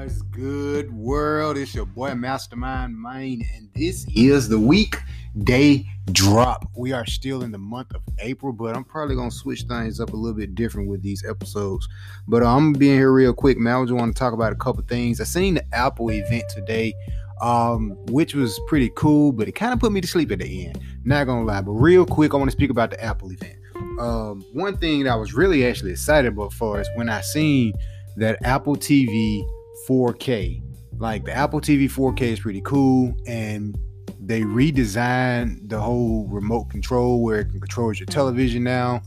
What's good, world? It's your boy Mastermind Main, and this is the weekday drop. We are still in the month of April, but I'm probably gonna switch things up a little bit different with these episodes. But uh, I'm gonna be in here real quick, man. I just want to talk about a couple things. I seen the Apple event today, um, which was pretty cool, but it kind of put me to sleep at the end. Not gonna lie, but real quick, I want to speak about the Apple event. Um, one thing that I was really actually excited about for is when I seen that Apple TV 4K. Like the Apple TV 4K is pretty cool, and they redesigned the whole remote control where it can control your television now,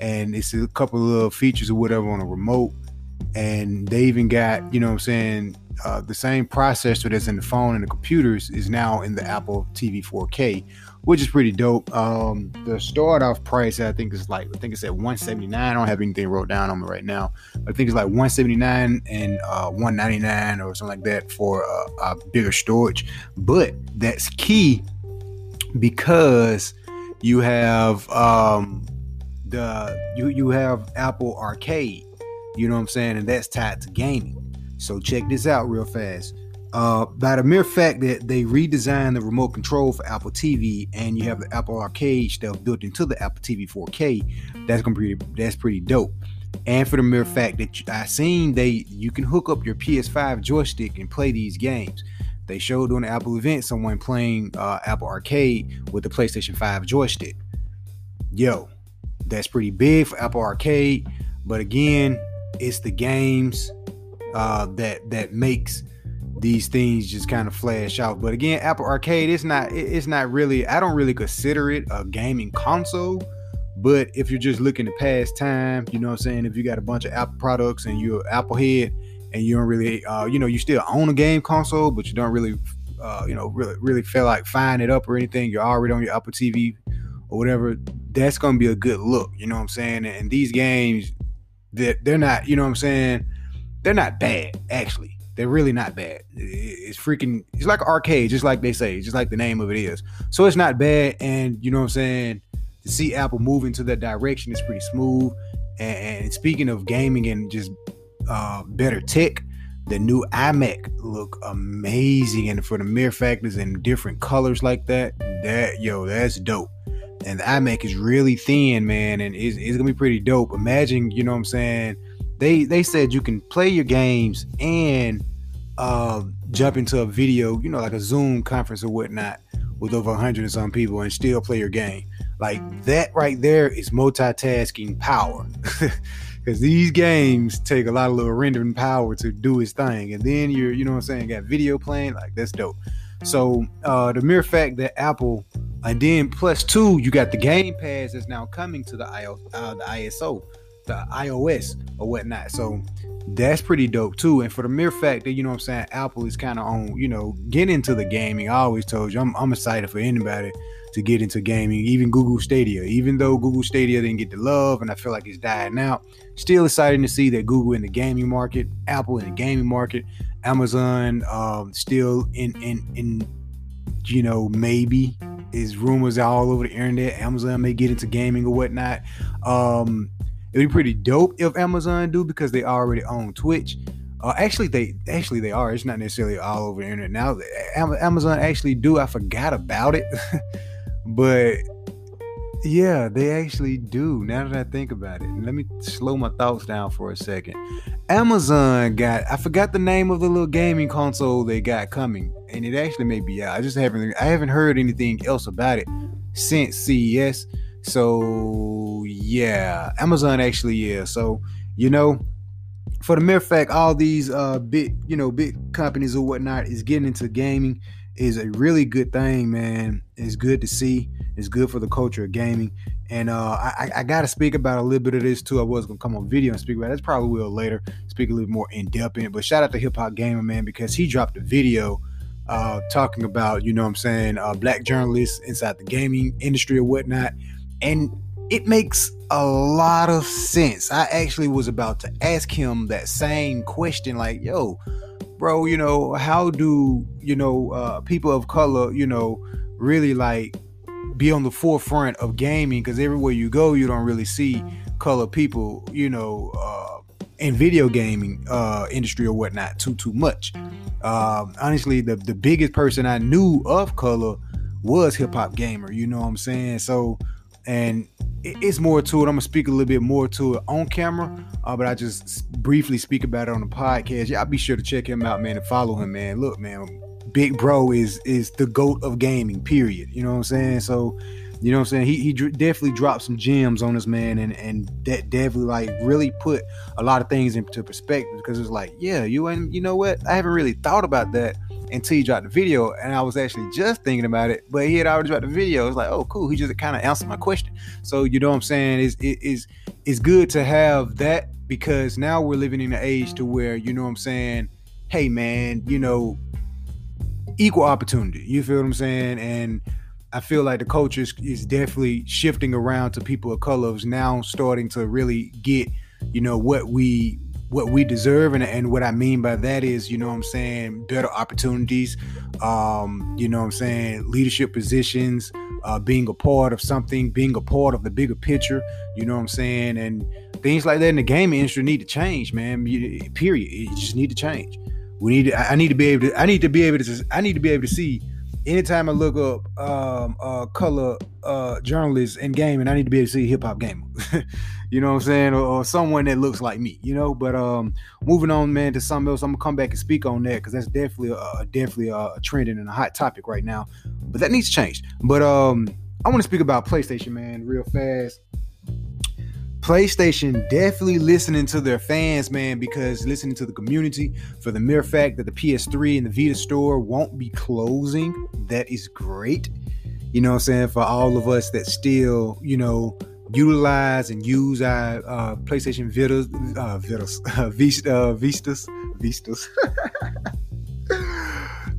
and it's a couple of little features or whatever on a remote. And they even got, you know what I'm saying, uh, the same processor that's in the phone and the computers is now in the Apple TV 4K, which is pretty dope. Um, the start off price I think is like I think it's at 179. I don't have anything wrote down on me right now. I think it's like 179 and uh, 199 or something like that for a, a bigger storage. But that's key because you have um, the you you have Apple Arcade. You know what I'm saying, and that's tied to gaming. So check this out real fast. Uh, by the mere fact that they redesigned the remote control for Apple TV and you have the Apple Arcade stuff built into the Apple TV 4K, that's gonna be that's pretty dope. And for the mere fact that I seen they you can hook up your PS5 joystick and play these games. They showed on the Apple event someone playing uh, Apple Arcade with the PlayStation 5 joystick. Yo, that's pretty big for Apple Arcade. But again, it's the games uh, that that makes these things just kind of flash out. But again, Apple Arcade, it's not it's not really I don't really consider it a gaming console. But if you're just looking to pass time, you know what I'm saying? If you got a bunch of Apple products and you're Apple head and you don't really uh, you know, you still own a game console, but you don't really uh, you know, really really feel like firing it up or anything, you're already on your Apple TV or whatever, that's gonna be a good look. You know what I'm saying? And these games that they're not, you know what I'm saying? they're not bad actually. They're really not bad. It's freaking. It's like arcade, just like they say, just like the name of it is. So it's not bad, and you know what I'm saying. To see Apple move into that direction is pretty smooth. And, and speaking of gaming and just uh, better tech, the new iMac look amazing, and for the mere factors in different colors like that, that yo, that's dope. And the iMac is really thin, man, and it's, it's gonna be pretty dope. Imagine, you know what I'm saying they they said you can play your games and uh, jump into a video, you know, like a Zoom conference or whatnot, with over 100 and some people and still play your game. Like that right there is multitasking power. Because these games take a lot of little rendering power to do its thing. And then you're, you know what I'm saying, got video playing, like that's dope. So uh, the mere fact that Apple, and then plus two, you got the Game Pass that's now coming to the, IO, uh, the ISO the iOS or whatnot. So that's pretty dope too. And for the mere fact that you know what I'm saying, Apple is kind of on, you know, get into the gaming. I always told you I'm, I'm excited for anybody to get into gaming, even Google Stadia. Even though Google Stadia didn't get the love and I feel like it's dying out, still exciting to see that Google in the gaming market, Apple in the gaming market, Amazon um, still in in in you know maybe is rumors all over the internet. Amazon may get into gaming or whatnot. Um, It'd be pretty dope if Amazon do because they already own Twitch. Uh, actually, they actually they are. It's not necessarily all over the internet now. Amazon actually do. I forgot about it, but yeah, they actually do. Now that I think about it, let me slow my thoughts down for a second. Amazon got. I forgot the name of the little gaming console they got coming, and it actually may be out. I just haven't. I haven't heard anything else about it since CES. So yeah, Amazon actually yeah. So you know, for the mere fact all these uh big you know big companies or whatnot is getting into gaming is a really good thing, man. It's good to see. It's good for the culture of gaming. And uh, I, I got to speak about a little bit of this too. I was gonna come on video and speak about it. Probably will later. Speak a little more in depth in it. But shout out to Hip Hop Gamer man because he dropped a video uh, talking about you know what I'm saying uh, black journalists inside the gaming industry or whatnot and it makes a lot of sense. I actually was about to ask him that same question, like, yo, bro, you know, how do, you know, uh, people of color, you know, really like be on the forefront of gaming? Because everywhere you go, you don't really see color people, you know, uh, in video gaming uh, industry or whatnot too too much. Um, honestly, the the biggest person I knew of color was hip hop gamer. You know what I'm saying? So, and it's more to it. I'm gonna speak a little bit more to it on camera, uh, but I just briefly speak about it on the podcast. Yeah, I'll be sure to check him out, man, and follow him, man. Look, man, Big Bro is is the goat of gaming. Period. You know what I'm saying? So you know what I'm saying? He, he definitely dropped some gems on us, man, and and that definitely like really put a lot of things into perspective because it's like, yeah, you and you know what? I haven't really thought about that until he dropped the video, and I was actually just thinking about it, but he had already dropped the video. It's like, oh, cool. He just kind of answered my question. So you know what I'm saying? Is it is it's good to have that because now we're living in an age to where you know what I'm saying. Hey, man, you know, equal opportunity. You feel what I'm saying? And I feel like the culture is, is definitely shifting around to people of colors now starting to really get, you know, what we what we deserve and, and what I mean by that is, you know what I'm saying, better opportunities, um, you know what I'm saying, leadership positions, uh, being a part of something, being a part of the bigger picture, you know what I'm saying, and things like that in the gaming industry need to change, man. Period. It just need to change. We need to, I need to be able to I need to be able to I need to be able to see anytime I look up um, uh, color uh, journalists in gaming, I need to be able to see hip hop gamer. you know what I'm saying, or, or, someone that looks like me. You know, but um, moving on, man, to something else. I'm gonna come back and speak on that because that's definitely a, definitely a, trending and a hot topic right now. But that needs to change. But um, I want to speak about PlayStation, man, real fast. PlayStation definitely listening to their fans, man, because listening to the community for the mere fact that the PS3 and the Vita store won't be closing, that is great. You know what I'm saying? For all of us that still, you know, utilize and use our uh, PlayStation Vitas, uh, Vitas, uh, uh, Vistas, Vistas.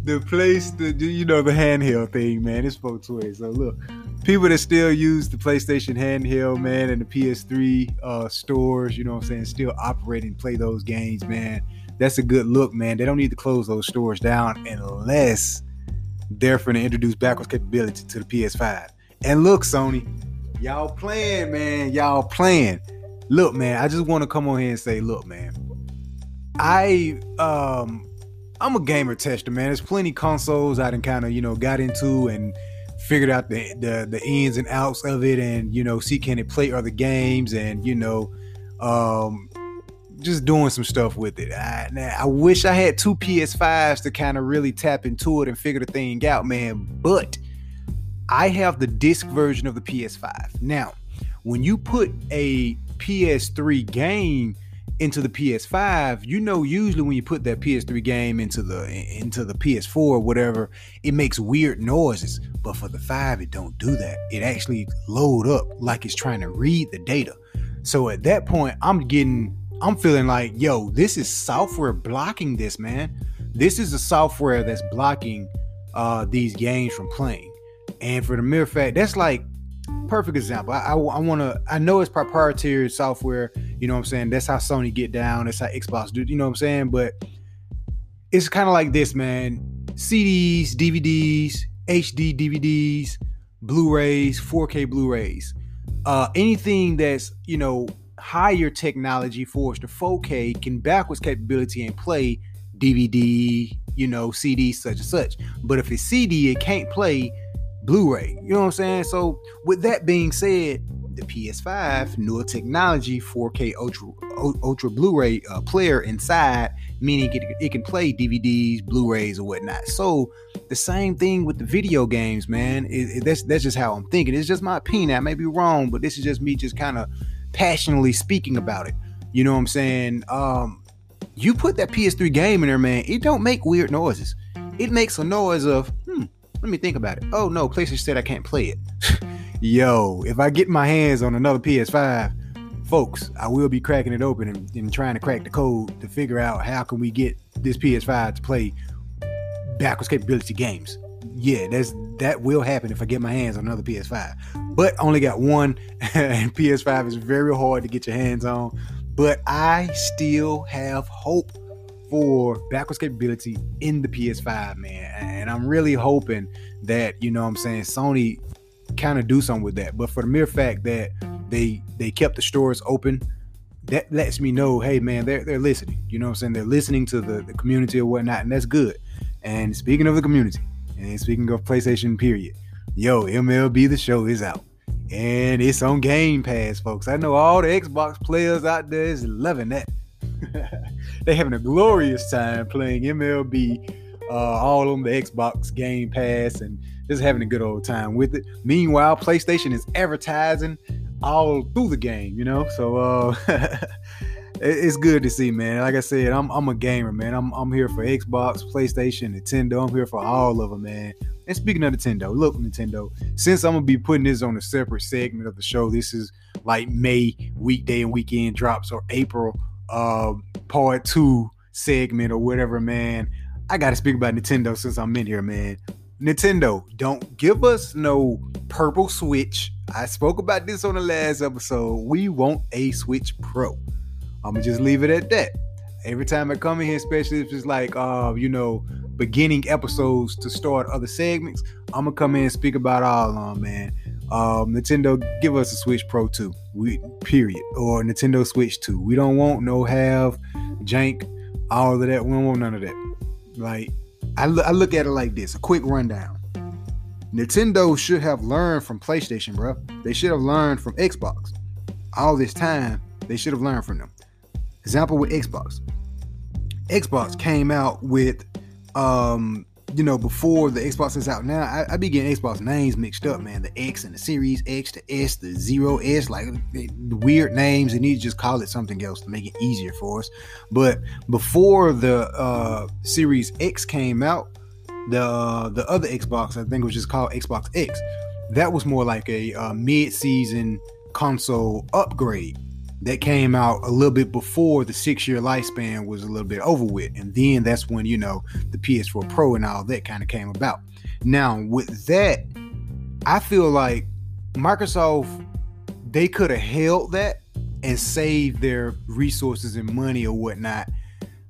the place, the you know, the handheld thing, man. It's 420. So look, people that still use the PlayStation handheld, man, and the PS3 uh, stores, you know what I'm saying, still operating, play those games, man. That's a good look, man. They don't need to close those stores down unless they're going to introduce backwards capability to the PS5. And look, Sony, y'all playing, man. Y'all playing. Look, man, I just want to come on here and say, look, man, I um I'm a gamer tester, man. There's plenty consoles I done kind of, you know, got into and figured out the, the the ins and outs of it and you know see can it play other games and you know um just doing some stuff with it. I, now, I wish I had two PS5s to kind of really tap into it and figure the thing out, man. But I have the disc version of the PS5. Now, when you put a PS3 game into the PS5, you know, usually when you put that PS3 game into the into the PS4 or whatever, it makes weird noises. But for the five, it don't do that. It actually load up like it's trying to read the data. So at that point, I'm getting, I'm feeling like, yo, this is software blocking this, man. This is the software that's blocking uh, these games from playing. And for the mere fact, that's like perfect example. I, I, I want to. I know it's proprietary software. You know what I'm saying? That's how Sony get down. That's how Xbox do. You know what I'm saying? But it's kind of like this, man. CDs, DVDs, HD DVDs, Blu-rays, 4K Blu-rays, uh, anything that's you know higher technology for the 4K can backwards capability and play DVD, you know, CD such and such. But if it's CD, it can't play Blu-ray. You know what I'm saying? So with that being said, the PS5 newer technology 4K Ultra Ultra Blu-ray uh, player inside, meaning it, it can play DVDs, Blu-rays, or whatnot. So the same thing with the video games, man. It, it, that's that's just how I'm thinking. It's just my opinion. I may be wrong, but this is just me just kind of passionately speaking about it. You know what I'm saying? Um, you put that PS3 game in there, man. It don't make weird noises. It makes a noise of let me think about it. Oh no, PlayStation said I can't play it. Yo, if I get my hands on another PS5, folks, I will be cracking it open and, and trying to crack the code to figure out how can we get this PS5 to play backwards capability games. Yeah, that's that will happen if I get my hands on another PS5. But only got one, and PS5 is very hard to get your hands on. But I still have hope for backwards capability in the PS5, man. And I'm really hoping that, you know what I'm saying, Sony kind of do something with that. But for the mere fact that they they kept the stores open, that lets me know, hey man, they're they're listening. You know what I'm saying? They're listening to the, the community or whatnot, and that's good. And speaking of the community, and speaking of PlayStation, period, yo, MLB the show is out. And it's on Game Pass, folks. I know all the Xbox players out there is loving that. They're having a glorious time playing MLB, uh, all on the Xbox Game Pass, and just having a good old time with it. Meanwhile, PlayStation is advertising all through the game, you know. So uh, it's good to see, man. Like I said, I'm I'm a gamer, man. I'm I'm here for Xbox, PlayStation, Nintendo. I'm here for all of them, man. And speaking of Nintendo, look, Nintendo, since I'm gonna be putting this on a separate segment of the show, this is like May weekday and weekend drops or April uh part two segment or whatever, man. I gotta speak about Nintendo since I'm in here, man. Nintendo, don't give us no purple Switch. I spoke about this on the last episode. We want a Switch Pro. I'm gonna just leave it at that. Every time I come in here, especially if it's like uh, you know, beginning episodes to start other segments, I'm gonna come in and speak about all of them, man. Um, Nintendo, give us a Switch Pro 2. We period. Or Nintendo Switch 2. We don't want no have, jank, all of that. We don't want none of that. Like I, I look at it like this a quick rundown. Nintendo should have learned from PlayStation, bro. They should have learned from Xbox. All this time, they should have learned from them. Example with Xbox. Xbox came out with, um, you know, before the Xbox is out now, I, I be getting Xbox names mixed up, man. The X and the Series X, the S, the Zero S, like the weird names. They need to just call it something else to make it easier for us. But before the uh, Series X came out, the uh, the other Xbox, I think, was just called Xbox X. That was more like a uh, mid-season console upgrade that came out a little bit before the six year lifespan was a little bit over with. And then that's when, you know, the PS4 Pro and all that kind of came about. Now, with that, I feel like Microsoft, they could have held that and saved their resources and money or whatnot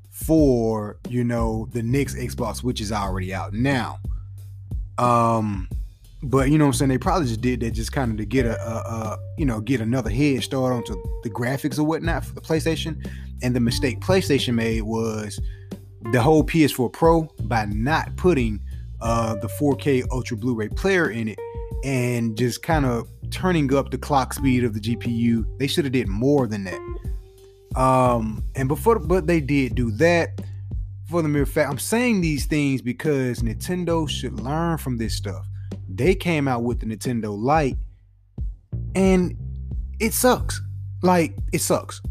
for, you know, the next Xbox, which is already out now. Um, but you know what I'm saying? They probably just did that just kind of to get a, a, a, you know get another head start onto the graphics or whatnot for the PlayStation. And the mistake PlayStation made was the whole PS4 Pro by not putting uh, the 4K Ultra Blu-ray player in it and just kind of turning up the clock speed of the GPU. They should have did more than that. Um, and before, but they did do that. For the mere fact, I'm saying these things because Nintendo should learn from this stuff they came out with the Nintendo Lite and it sucks. Like it sucks.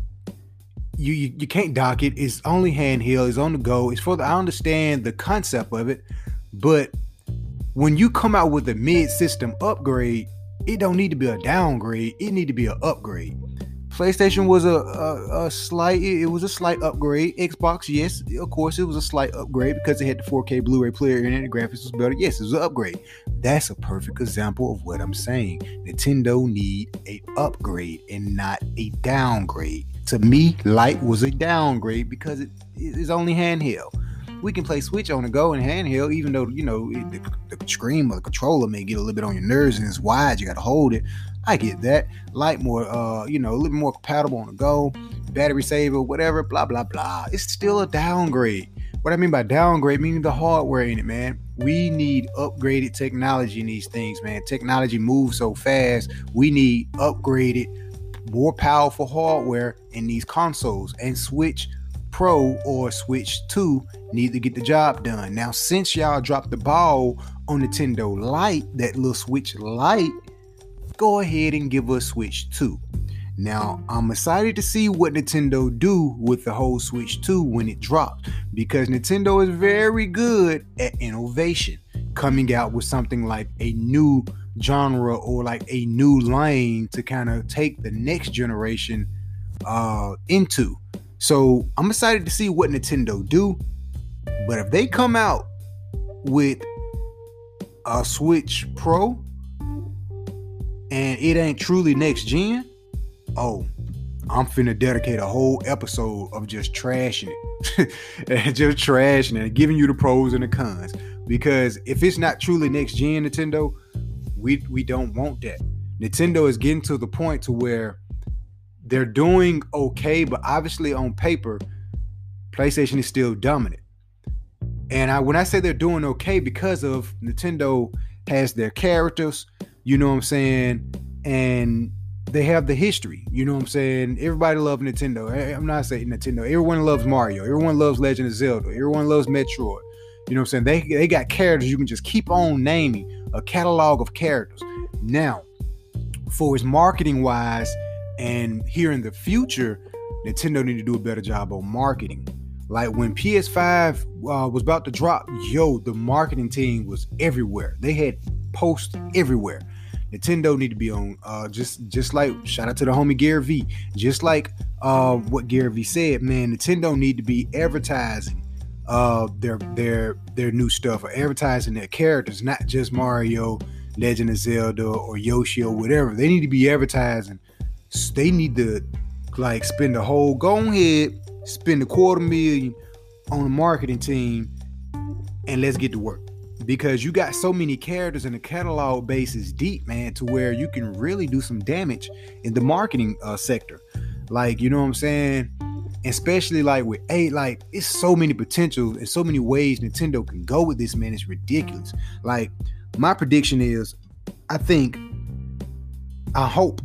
You, you you can't dock it. It's only handheld. It's on the go. It's for the. I understand the concept of it, but when you come out with a mid-system upgrade, it don't need to be a downgrade. It need to be an upgrade. PlayStation was a, a, a, slight it was a slight upgrade. Xbox, yes, of course, it was a slight upgrade because it had the 4K Blu-ray player in it. The graphics was better. Yes, it was an upgrade. That's a perfect example of what I'm saying. Nintendo need a upgrade and not a downgrade. To me, Lite was a downgrade because it is only handheld. We can play Switch on the go and handheld, even though you know the, the screen or the controller may get a little bit on your nerves and it's wide. You got to hold it. I get that. Lite more, uh, you know, a little more compatible on the go, battery saver, whatever, blah, blah, blah. It's still a downgrade. What I mean by downgrade, meaning the hardware in it, man. We need upgraded technology in these things, man. Technology moves so fast. We need upgraded, more powerful hardware in these consoles. And Switch Pro or Switch 2 need to get the job done. Now, since y'all dropped the ball on Nintendo Lite, that little Switch Lite, go ahead and give us Switch 2. Now, I'm excited to see what Nintendo do with the whole Switch 2 when it drops because Nintendo is very good at innovation, coming out with something like a new genre or like a new lane to kind of take the next generation uh into. So, I'm excited to see what Nintendo do. But if they come out with a Switch Pro and it ain't truly next gen, oh, I'm finna dedicate a whole episode of just trashing it. and just trashing it and giving you the pros and the cons. Because if it's not truly next gen Nintendo, we we don't want that. Nintendo is getting to the point to where they're doing okay, but obviously on paper, PlayStation is still dominant. And I when I say they're doing okay because of Nintendo has their characters, you know what I'm saying, and they have the history. You know what I'm saying? Everybody loves Nintendo. I'm not saying Nintendo. Everyone loves Mario. Everyone loves Legend of Zelda. Everyone loves Metroid. You know what I'm saying? They they got characters you can just keep on naming a catalog of characters. Now, for its marketing wise, and here in the future, Nintendo need to do a better job on marketing. Like when PS5 uh, was about to drop, yo, the marketing team was everywhere. They had posts everywhere. Nintendo need to be on uh, just just like shout out to the homie Gary V. Just like uh, what Gary V said, man, Nintendo need to be advertising uh, their their their new stuff or advertising their characters, not just Mario, Legend of Zelda, or Yoshi or whatever. They need to be advertising. They need to like spend a whole go ahead, spend a quarter million on a marketing team, and let's get to work because you got so many characters and the catalog base is deep, man, to where you can really do some damage in the marketing uh, sector. Like, you know what I'm saying? Especially like with eight, like it's so many potentials and so many ways Nintendo can go with this, man. It's ridiculous. Like, my prediction is, I think, I hope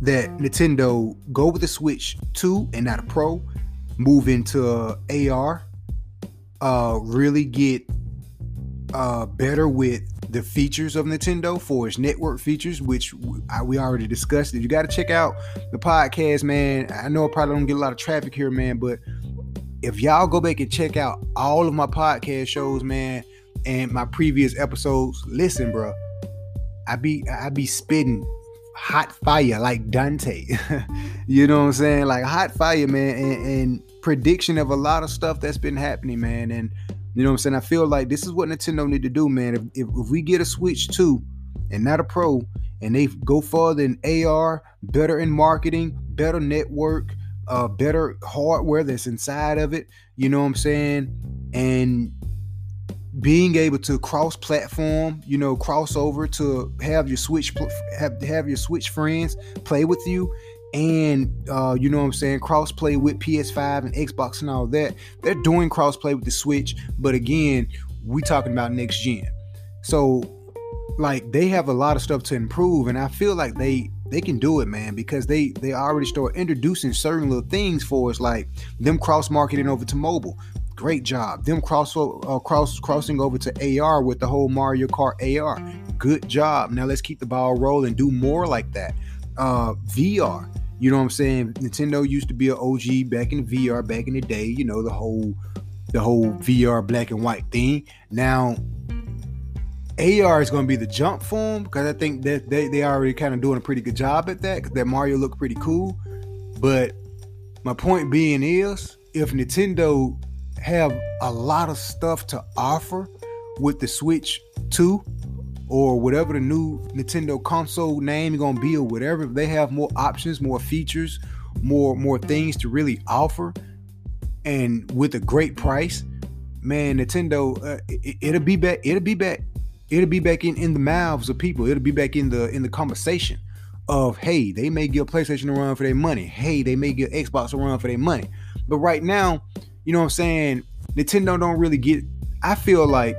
that Nintendo go with the Switch 2 and not a Pro, move into uh, AR, uh, really get uh, better with the features of Nintendo for its network features, which we already discussed. If you got to check out the podcast, man. I know I probably don't get a lot of traffic here, man, but if y'all go back and check out all of my podcast shows, man, and my previous episodes, listen, bro, I be I be spitting hot fire like Dante. you know what I'm saying? Like hot fire, man, and, and prediction of a lot of stuff that's been happening, man, and you know what I'm saying? I feel like this is what Nintendo need to do, man. If, if, if we get a Switch 2 and not a Pro, and they go further in AR, better in marketing, better network, uh, better hardware that's inside of it, you know what I'm saying? And being able to cross platform, you know, crossover to have your Switch have have your Switch friends play with you and uh, you know what I'm saying, crossplay with PS5 and Xbox and all that. They're doing crossplay with the Switch, but again, we talking about next gen. So like they have a lot of stuff to improve, and I feel like they they can do it, man, because they they already start introducing certain little things for us, like them cross marketing over to mobile. Great job. Them cross uh, cross crossing over to AR with the whole Mario Kart AR. Good job. Now let's keep the ball rolling. Do more like that. Uh, VR you know what I'm saying? Nintendo used to be an OG back in VR back in the day, you know, the whole the whole VR black and white thing. Now AR is going to be the jump form because I think that they, they already kind of doing a pretty good job at that that Mario looked pretty cool. But my point being is if Nintendo have a lot of stuff to offer with the Switch 2 or whatever the new Nintendo console name is gonna be or whatever, they have more options, more features, more more things to really offer, and with a great price, man, Nintendo uh, it, will be back. It'll be back. It'll be back in, in the mouths of people. It'll be back in the in the conversation of hey, they may give PlayStation a run for their money. Hey, they may give Xbox a run for their money. But right now, you know what I'm saying? Nintendo don't really get. I feel like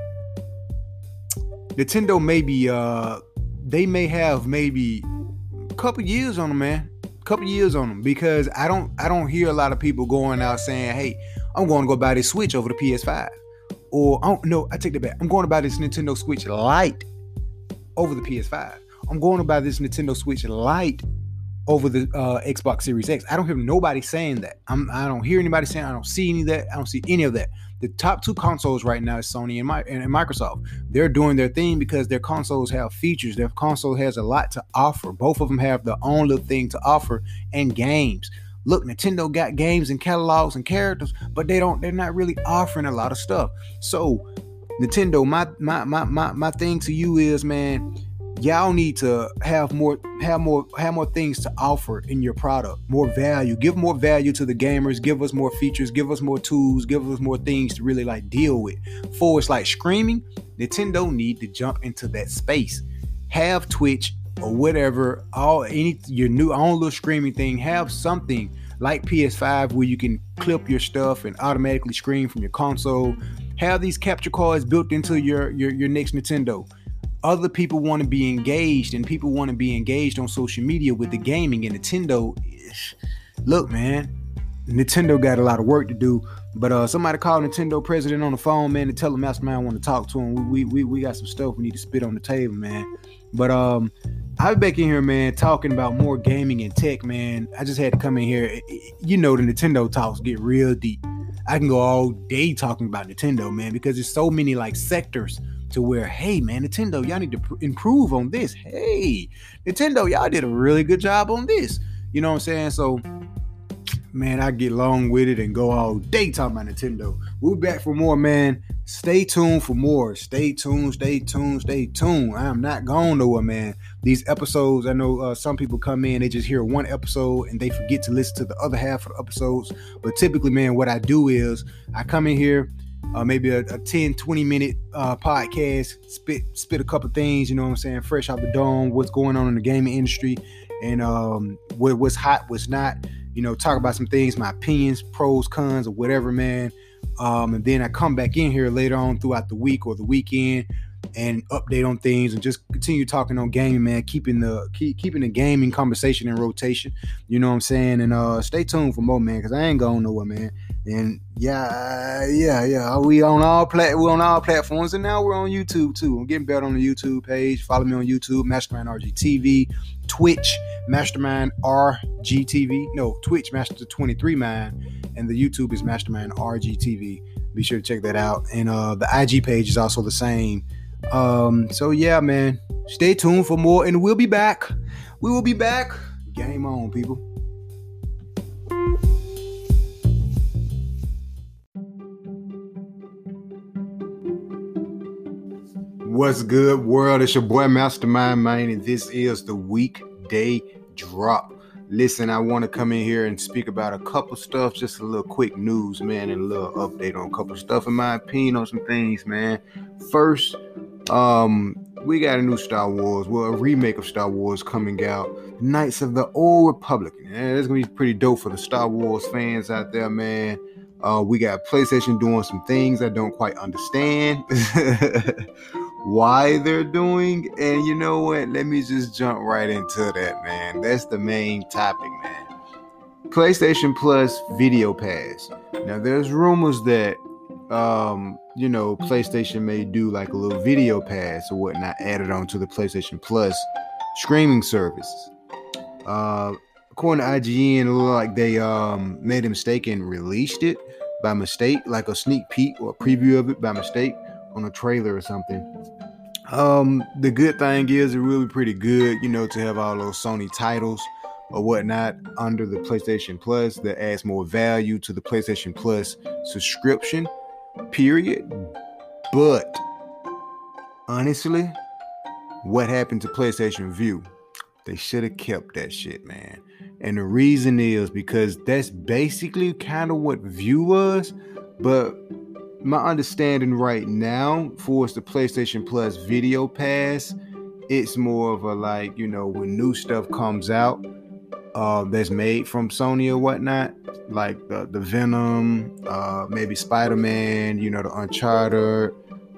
Nintendo maybe uh they may have maybe a couple years on them, man. A couple years on them because I don't I don't hear a lot of people going out saying, "Hey, I'm going to go buy this Switch over the PS5," or I don't, no, I take that back. I'm going to buy this Nintendo Switch Lite over the PS5. I'm going to buy this Nintendo Switch Lite over the uh, Xbox Series X. I don't hear nobody saying that. I'm, I don't hear anybody saying. I don't see any of that. I don't see any of that. The top two consoles right now is Sony and, My, and Microsoft. They're doing their thing because their consoles have features. Their console has a lot to offer. Both of them have their own little thing to offer and games. Look, Nintendo got games and catalogs and characters, but they don't. They're not really offering a lot of stuff. So, Nintendo, my my my my, my thing to you is, man y'all need to have more have more have more things to offer in your product more value give more value to the gamers give us more features give us more tools give us more things to really like deal with for it's like screaming nintendo need to jump into that space have twitch or whatever, all any your new own little screaming thing, have something like PS5 where you can clip your stuff and automatically stream from your console. Have these capture cards built into your your, your next Nintendo. Other people want to be engaged, and people want to be engaged on social media with the gaming. And Nintendo, look, man, Nintendo got a lot of work to do. But uh, somebody called Nintendo president on the phone, man, to tell him Mastermind I want to talk to him. We, we we got some stuff we need to spit on the table, man. But um, I'll be back in here, man, talking about more gaming and tech, man. I just had to come in here. You know, the Nintendo talks get real deep. I can go all day talking about Nintendo, man, because there's so many like sectors to where, hey, man, Nintendo, y'all need to pr- improve on this. Hey, Nintendo, y'all did a really good job on this. You know what I'm saying? So man, I get long with it and go all day talking about Nintendo. We'll be back for more, man. Stay tuned for more. Stay tuned, stay tuned, stay tuned. I am not going nowhere, man. These episodes, I know uh, some people come in, they just hear one episode and they forget to listen to the other half of the episodes. But typically, man, what I do is I come in here, uh, maybe a, a 10, 20 minute uh, podcast, spit spit a couple things, you know what I'm saying, fresh out the dome, what's going on in the gaming industry, and um, what, what's hot, what's not you know, talk about some things, my opinions, pros, cons, or whatever, man. Um, and then I come back in here later on throughout the week or the weekend and update on things and just continue talking on gaming, man. Keeping the keep, keeping the gaming conversation in rotation. You know what I'm saying? And uh stay tuned for more, man, because I ain't going nowhere, man. And yeah, yeah, yeah. We on all plat we on all platforms, and now we're on YouTube too. I'm getting better on the YouTube page. Follow me on YouTube, Mastermind RGTV, Twitch, Mastermind RGTV. No, Twitch Master 23 Mind, and the YouTube is Mastermind RGTV. Be sure to check that out. And uh the IG page is also the same. Um, so yeah, man. Stay tuned for more, and we'll be back. We will be back. Game on, people. What's good, world? It's your boy Mastermind Man, and this is the weekday drop. Listen, I want to come in here and speak about a couple stuff, just a little quick news, man, and a little update on a couple stuff, in my opinion, on some things, man. First, um, we got a new Star Wars, well, a remake of Star Wars coming out, Knights of the Old Republic. And it's gonna be pretty dope for the Star Wars fans out there, man. Uh, we got PlayStation doing some things I don't quite understand. why they're doing. And you know what? Let me just jump right into that, man. That's the main topic, man. PlayStation Plus Video Pass. Now, there's rumors that, um, you know, PlayStation may do like a little video pass or whatnot added on to the PlayStation Plus streaming services. Uh, according to IGN, it looked like they um, made a mistake and released it by mistake, like a sneak peek or preview of it by mistake on a trailer or something. Um, the good thing is it really pretty good, you know, to have all those Sony titles or whatnot under the PlayStation Plus that adds more value to the PlayStation Plus subscription, period. But honestly, what happened to PlayStation Vue? They should have kept that shit, man. And the reason is because that's basically kind of what Vue was, but my understanding right now for the PlayStation Plus Video Pass, it's more of a like you know when new stuff comes out uh, that's made from Sony or whatnot, like the, the Venom, uh, maybe Spider Man, you know the Uncharted.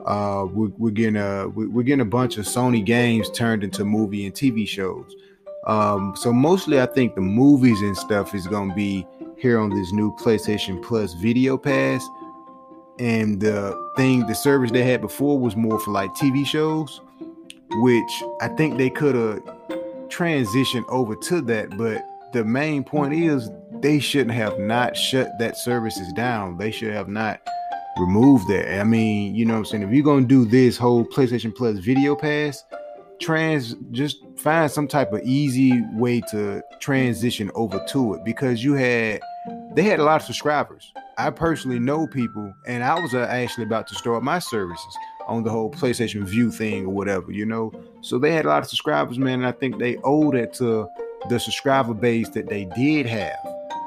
Uh, we're, we're getting a we're getting a bunch of Sony games turned into movie and TV shows. Um, so mostly, I think the movies and stuff is gonna be here on this new PlayStation Plus Video Pass and the thing the service they had before was more for like TV shows, which I think they could have transitioned over to that. But the main point is they shouldn't have not shut that services down. They should have not removed that. I mean, you know I'm saying? If you're gonna do this whole PlayStation Plus video pass, trans just find some type of easy way to transition over to it because you had they had a lot of subscribers. I personally know people, and I was uh, actually about to start my services on the whole PlayStation Vue thing or whatever, you know. So they had a lot of subscribers, man, and I think they owed it to the subscriber base that they did have.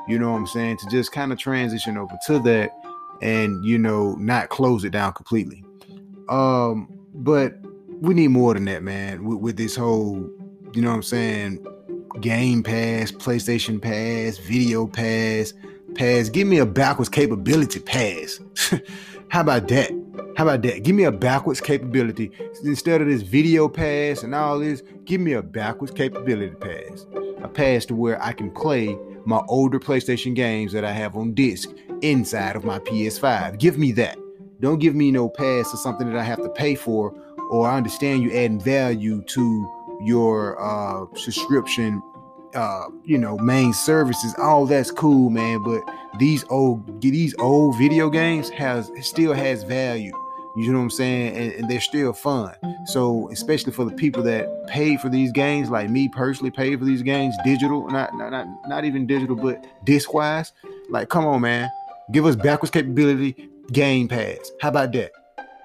You know what I'm saying? To just kind of transition over to that and you know not close it down completely. Um, but we need more than that, man. With, with this whole you know what I'm saying, Game Pass, PlayStation Pass, Video Pass, Pass. Give me a backwards capability pass. How about that? How about that? Give me a backwards capability instead of this video pass and all this. Give me a backwards capability pass, a pass to where I can play my older PlayStation games that I have on disc inside of my PS5. Give me that. Don't give me no pass to something that I have to pay for, or I understand you adding value to your uh, subscription uh, you know, main services, all that's cool, man. But these old these old video games has still has value. You know what I'm saying? And, and, they're still fun. So, especially for the people that pay for these games, like me personally, pay for these games digital, not not not, not even digital, but disc wise. Like, come on, man, give us backwards capability, Game pads. How about that?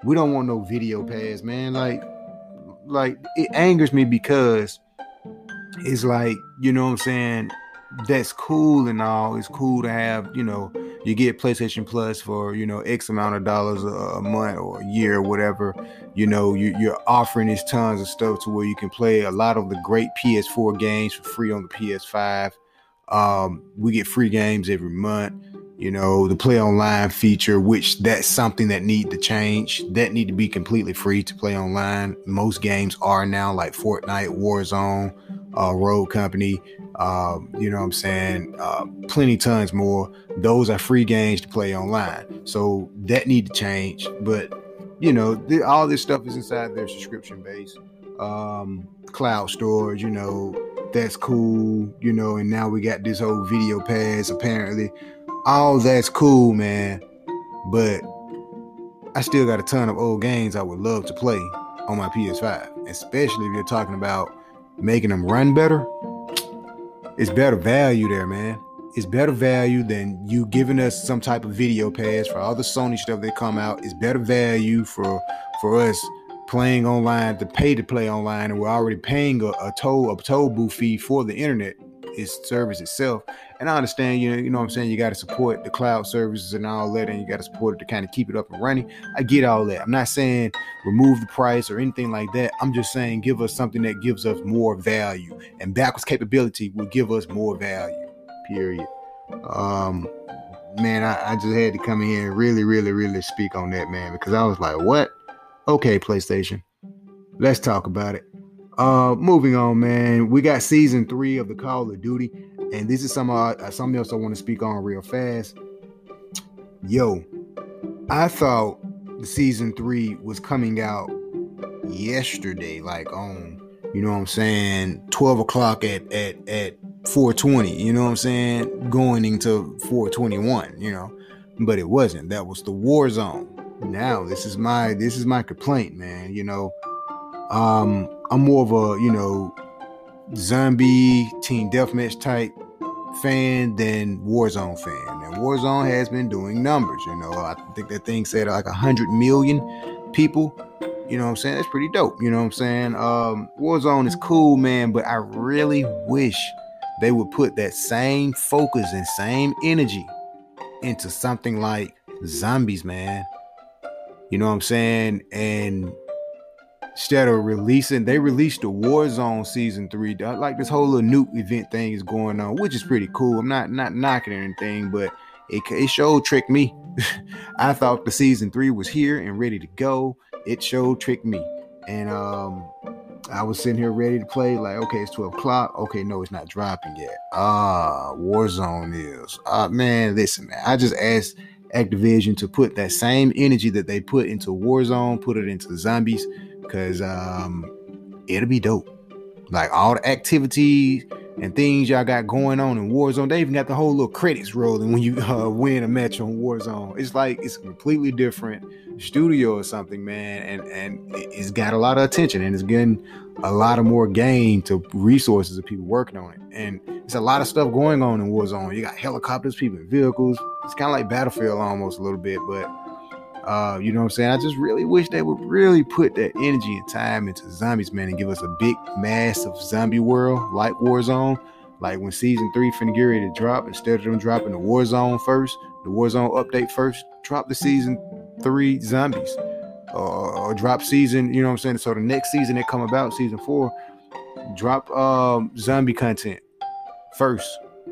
We don't want no video pads, man. Like, like it angers me because it's like, you know what I'm saying? That's cool and all. It's cool to have, you know, you get PlayStation Plus for, you know, X amount of dollars a, a month or a year or whatever. You know, you, you're offering these tons of stuff to where you can play a lot of the great PS4 games for free on the PS5. Um, we get free games every month you know the play online feature which that's something that need to change that need to be completely free to play online most games are now like fortnite warzone uh, Rogue Company um, you know what i'm saying uh, plenty tons more. Those are free games to play online. So that need to change but you know th- all this stuff is inside their subscription base. Um, cloud storage you know that's cool you know and now we got this whole video pass apparently. All that's cool, man. But I still got a ton of old games I would love to play on my PS5, especially if you're talking about making them run better. It's better value there, man. It's better value than you giving us some type of video pass for all the Sony stuff that come out. It's better value for for us playing online to pay to play online, and we're already paying a, a toll a toll booth fee for the internet its service itself. And I understand, you know, you know what I'm saying, you got to support the cloud services and all that, and you got to support it to kind of keep it up and running. I get all that. I'm not saying remove the price or anything like that. I'm just saying give us something that gives us more value. And backwards capability will give us more value. Period. Um man, I, I just had to come in here and really, really, really speak on that, man, because I was like, what? Okay, PlayStation. Let's talk about it. Uh, moving on, man. We got season three of the Call of Duty, and this is some uh, something else I want to speak on real fast. Yo, I thought the season three was coming out yesterday, like on, you know what I'm saying, 12 o'clock at at at 420, you know what I'm saying, going into 421, you know, but it wasn't. That was the Warzone. Now this is my this is my complaint, man. You know, um, I'm more of a, you know, zombie team deathmatch type fan than Warzone fan. And Warzone has been doing numbers. You know, I think that thing said like a hundred million people. You know what I'm saying? That's pretty dope. You know what I'm saying? Um, Warzone is cool, man, but I really wish they would put that same focus and same energy into something like zombies, man. You know what I'm saying? And instead of releasing, they released the Warzone season three. Like this whole little nuke event thing is going on, which is pretty cool. I'm not not knocking anything, but it it showed tricked me. I thought the season three was here and ready to go. It showed tricked me, and um, I was sitting here ready to play. Like, okay, it's 12 o'clock. Okay, no, it's not dropping yet. Ah, Warzone is. Ah, man, listen, man. I just asked Activision to put that same energy that they put into Warzone, put it into zombies because um, it'll be dope. Like all the activities and things y'all got going on in Warzone. They even got the whole little credits rolling when you uh, win a match on Warzone. It's like it's a completely different studio or something, man. And and it's got a lot of attention and it's getting a lot of more gain to resources of people working on it. And it's a lot of stuff going on in Warzone. You got helicopters, people in vehicles. It's kind of like Battlefield almost a little bit, but uh, you know what I'm saying? I just really wish they would really put that energy and time into zombies, man, and give us a big, massive zombie world like Warzone. Like when season three finna get ready to drop, instead of them dropping the Warzone first, the Warzone update first, drop the season three zombies. Uh, or drop season, you know what I'm saying? So the next season that come about, season four, drop um zombie content first.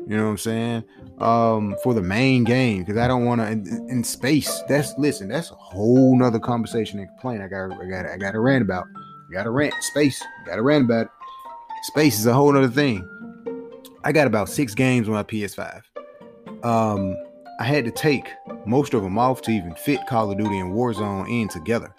You know what I'm saying? Um, for the main game because I don't want to in, in, space. That's listen. That's a whole nother conversation and complaint. I got I got I got to rant about. I got to rant space. Got to rant about it. Space is a whole nother thing. I got about six games on my PS5. Um, I had to take most of them off to even fit Call of Duty and Warzone in together.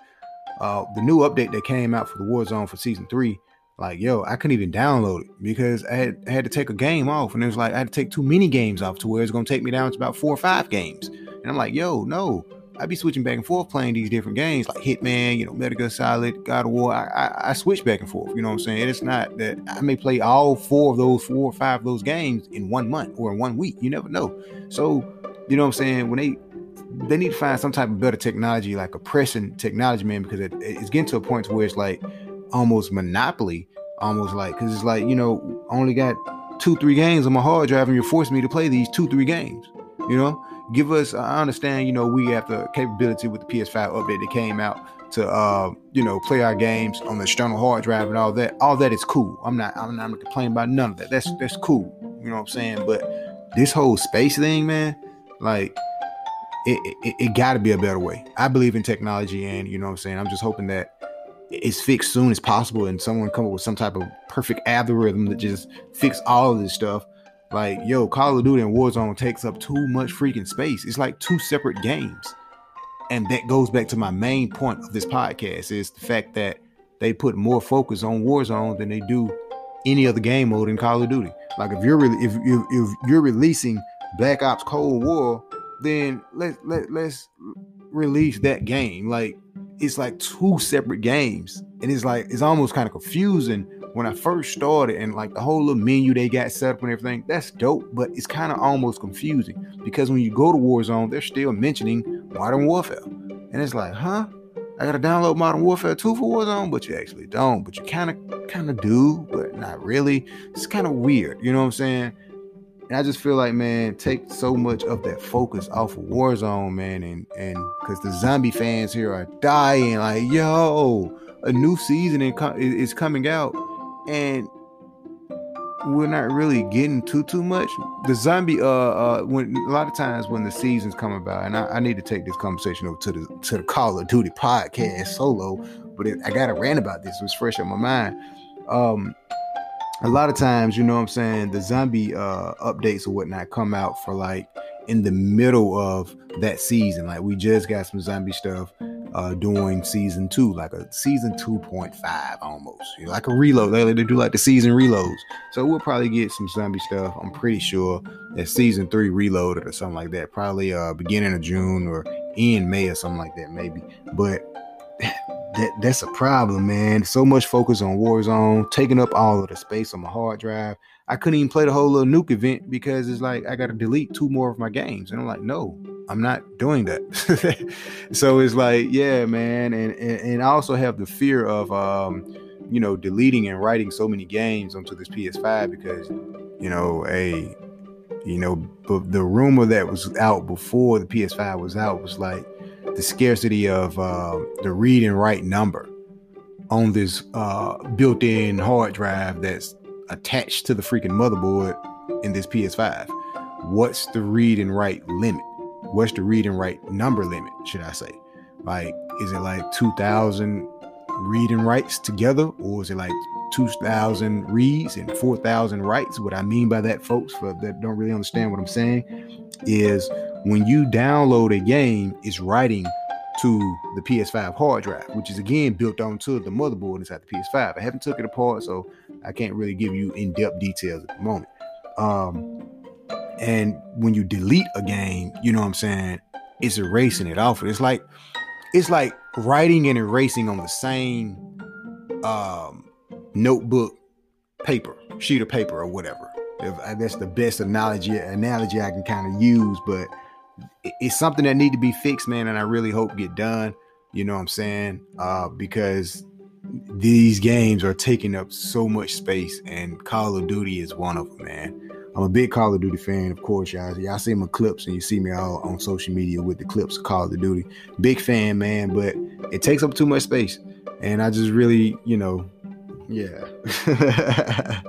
Uh, the new update that came out for the Warzone for season three, like yo, I couldn't even download it because I had, I had to take a game off, and it was like I had to take too many games off to where it's gonna take me down to about four or five games. And I'm like, yo, no, I'd be switching back and forth playing these different games like Hitman, you know, Metal Gear Solid, God of War. I, I, I switch back and forth. You know what I'm saying? It's not that I may play all four of those four or five of those games in one month or in one week. You never know. So, you know what I'm saying? When they they need to find some type of better technology, like a pressing technology, man, because it, it's getting to a point to where it's like almost monopoly, almost like because it's like you know only got two three games on my hard drive, and you're forcing me to play these two three games. You know, give us. I understand. You know, we have the capability with the PS5 update that came out to uh you know play our games on the external hard drive and all that. All that is cool. I'm not. I'm not complaining about none of that. That's that's cool. You know what I'm saying? But this whole space thing, man, like it, it, it got to be a better way. I believe in technology, and you know what I'm saying. I'm just hoping that it's fixed soon as possible, and someone come up with some type of perfect algorithm that just fix all of this stuff. Like, yo, Call of Duty and Warzone takes up too much freaking space. It's like two separate games, and that goes back to my main point of this podcast: is the fact that they put more focus on Warzone than they do any other game mode in Call of Duty. Like, if you're really if, if, if you're releasing Black Ops Cold War then let let let's release that game. Like it's like two separate games, and it's like it's almost kind of confusing when I first started, and like the whole little menu they got set up and everything. That's dope, but it's kind of almost confusing because when you go to Warzone, they're still mentioning Modern Warfare, and it's like, huh? I gotta download Modern Warfare 2 for Warzone, but you actually don't. But you kind of kind of do, but not really. It's kind of weird, you know what I'm saying? And I just feel like, man, take so much of that focus off of Warzone, man, and and because the zombie fans here are dying, like, yo, a new season is coming out, and we're not really getting too too much. The zombie, uh, uh, when a lot of times when the seasons come about, and I, I need to take this conversation over to the to the Call of Duty podcast solo, but it, I got a rant about this. It was fresh on my mind. Um, a lot of times, you know what I'm saying, the zombie uh updates or whatnot come out for like in the middle of that season. Like we just got some zombie stuff uh doing season two, like a season 2.5 almost. You know, like a reload. They, they do like the season reloads. So we'll probably get some zombie stuff. I'm pretty sure that season three reloaded or something like that. Probably uh beginning of June or in May or something like that, maybe. But that that's a problem, man. So much focus on Warzone, taking up all of the space on my hard drive. I couldn't even play the whole little nuke event because it's like I got to delete two more of my games, and I'm like, no, I'm not doing that. so it's like, yeah, man, and, and and I also have the fear of um, you know, deleting and writing so many games onto this PS5 because, you know, a you know, the rumor that was out before the PS5 was out was like the scarcity of uh, the read and write number on this uh, built-in hard drive that's attached to the freaking motherboard in this PS5. What's the read and write limit? What's the read and write number limit? Should I say? Like, is it like 2,000 read and writes together, or is it like 2,000 reads and 4,000 writes? What I mean by that, folks, for that don't really understand what I'm saying, is when you download a game, it's writing to the PS5 hard drive, which is again built onto the motherboard inside the PS5. I haven't took it apart, so I can't really give you in-depth details at the moment. Um, and when you delete a game, you know what I'm saying, it's erasing it off. It's like it's like writing and erasing on the same um, notebook paper, sheet of paper, or whatever. If that's the best analogy analogy I can kind of use, but it's something that need to be fixed, man, and I really hope get done. You know what I'm saying? Uh, because these games are taking up so much space, and Call of Duty is one of them, man. I'm a big Call of Duty fan, of course, y'all. Y'all see my clips, and you see me all on social media with the clips of Call of Duty. Big fan, man, but it takes up too much space, and I just really, you know, Yeah.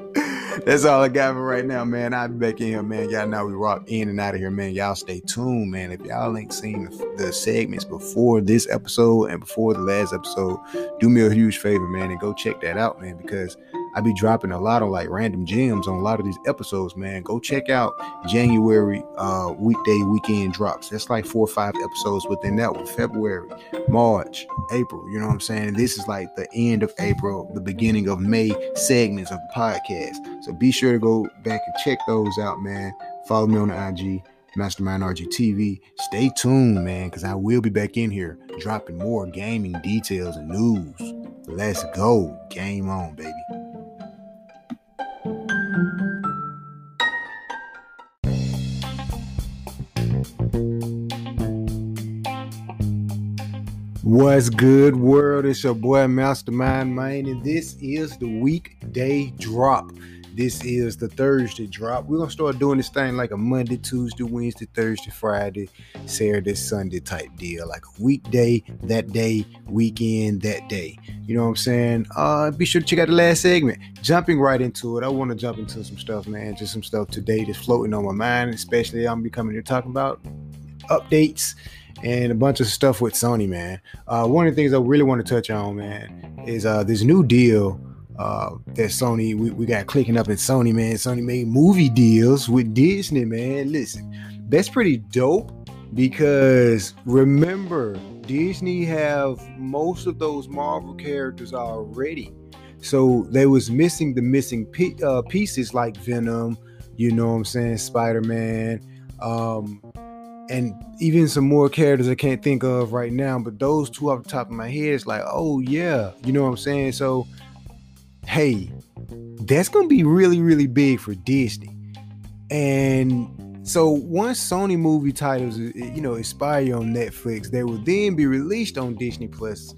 That's all I got for right now, man. I'll be back in here, man. Y'all know we rock in and out of here, man. Y'all stay tuned, man. If y'all ain't seen the, the segments before this episode and before the last episode, do me a huge favor, man, and go check that out, man, because I be dropping a lot of like random gems on a lot of these episodes, man. Go check out January uh weekday weekend drops. That's like four or five episodes within that one. February, March, April. You know what I'm saying? This is like the end of April, the beginning of May segments of the podcast. So be sure to go back and check those out, man. Follow me on the IG. Mastermind RGTV. Stay tuned, man, because I will be back in here dropping more gaming details and news. Let's go. Game on, baby. What's good, world? It's your boy Mastermind Man, and this is the weekday drop. This is the Thursday drop. We're gonna start doing this thing like a Monday, Tuesday, Wednesday, Thursday, Friday, Saturday, Sunday type deal. Like a weekday, that day, weekend, that day. You know what I'm saying? Uh be sure to check out the last segment. Jumping right into it. I want to jump into some stuff, man. Just some stuff today that's floating on my mind, especially I'm becoming here talking about updates and a bunch of stuff with Sony, man. Uh, one of the things I really want to touch on, man, is uh, this new deal uh, that Sony we, we got clicking up in Sony, man. Sony made movie deals with Disney, man. Listen, that's pretty dope because remember, Disney have most of those Marvel characters already. So they was missing the missing uh, pieces like Venom, you know what I'm saying, Spider-Man, um, and even some more characters I can't think of right now, but those two off the top of my head is like, oh yeah, you know what I'm saying? So, hey, that's gonna be really, really big for Disney. And so once Sony movie titles, you know, expire on Netflix, they will then be released on Disney Plus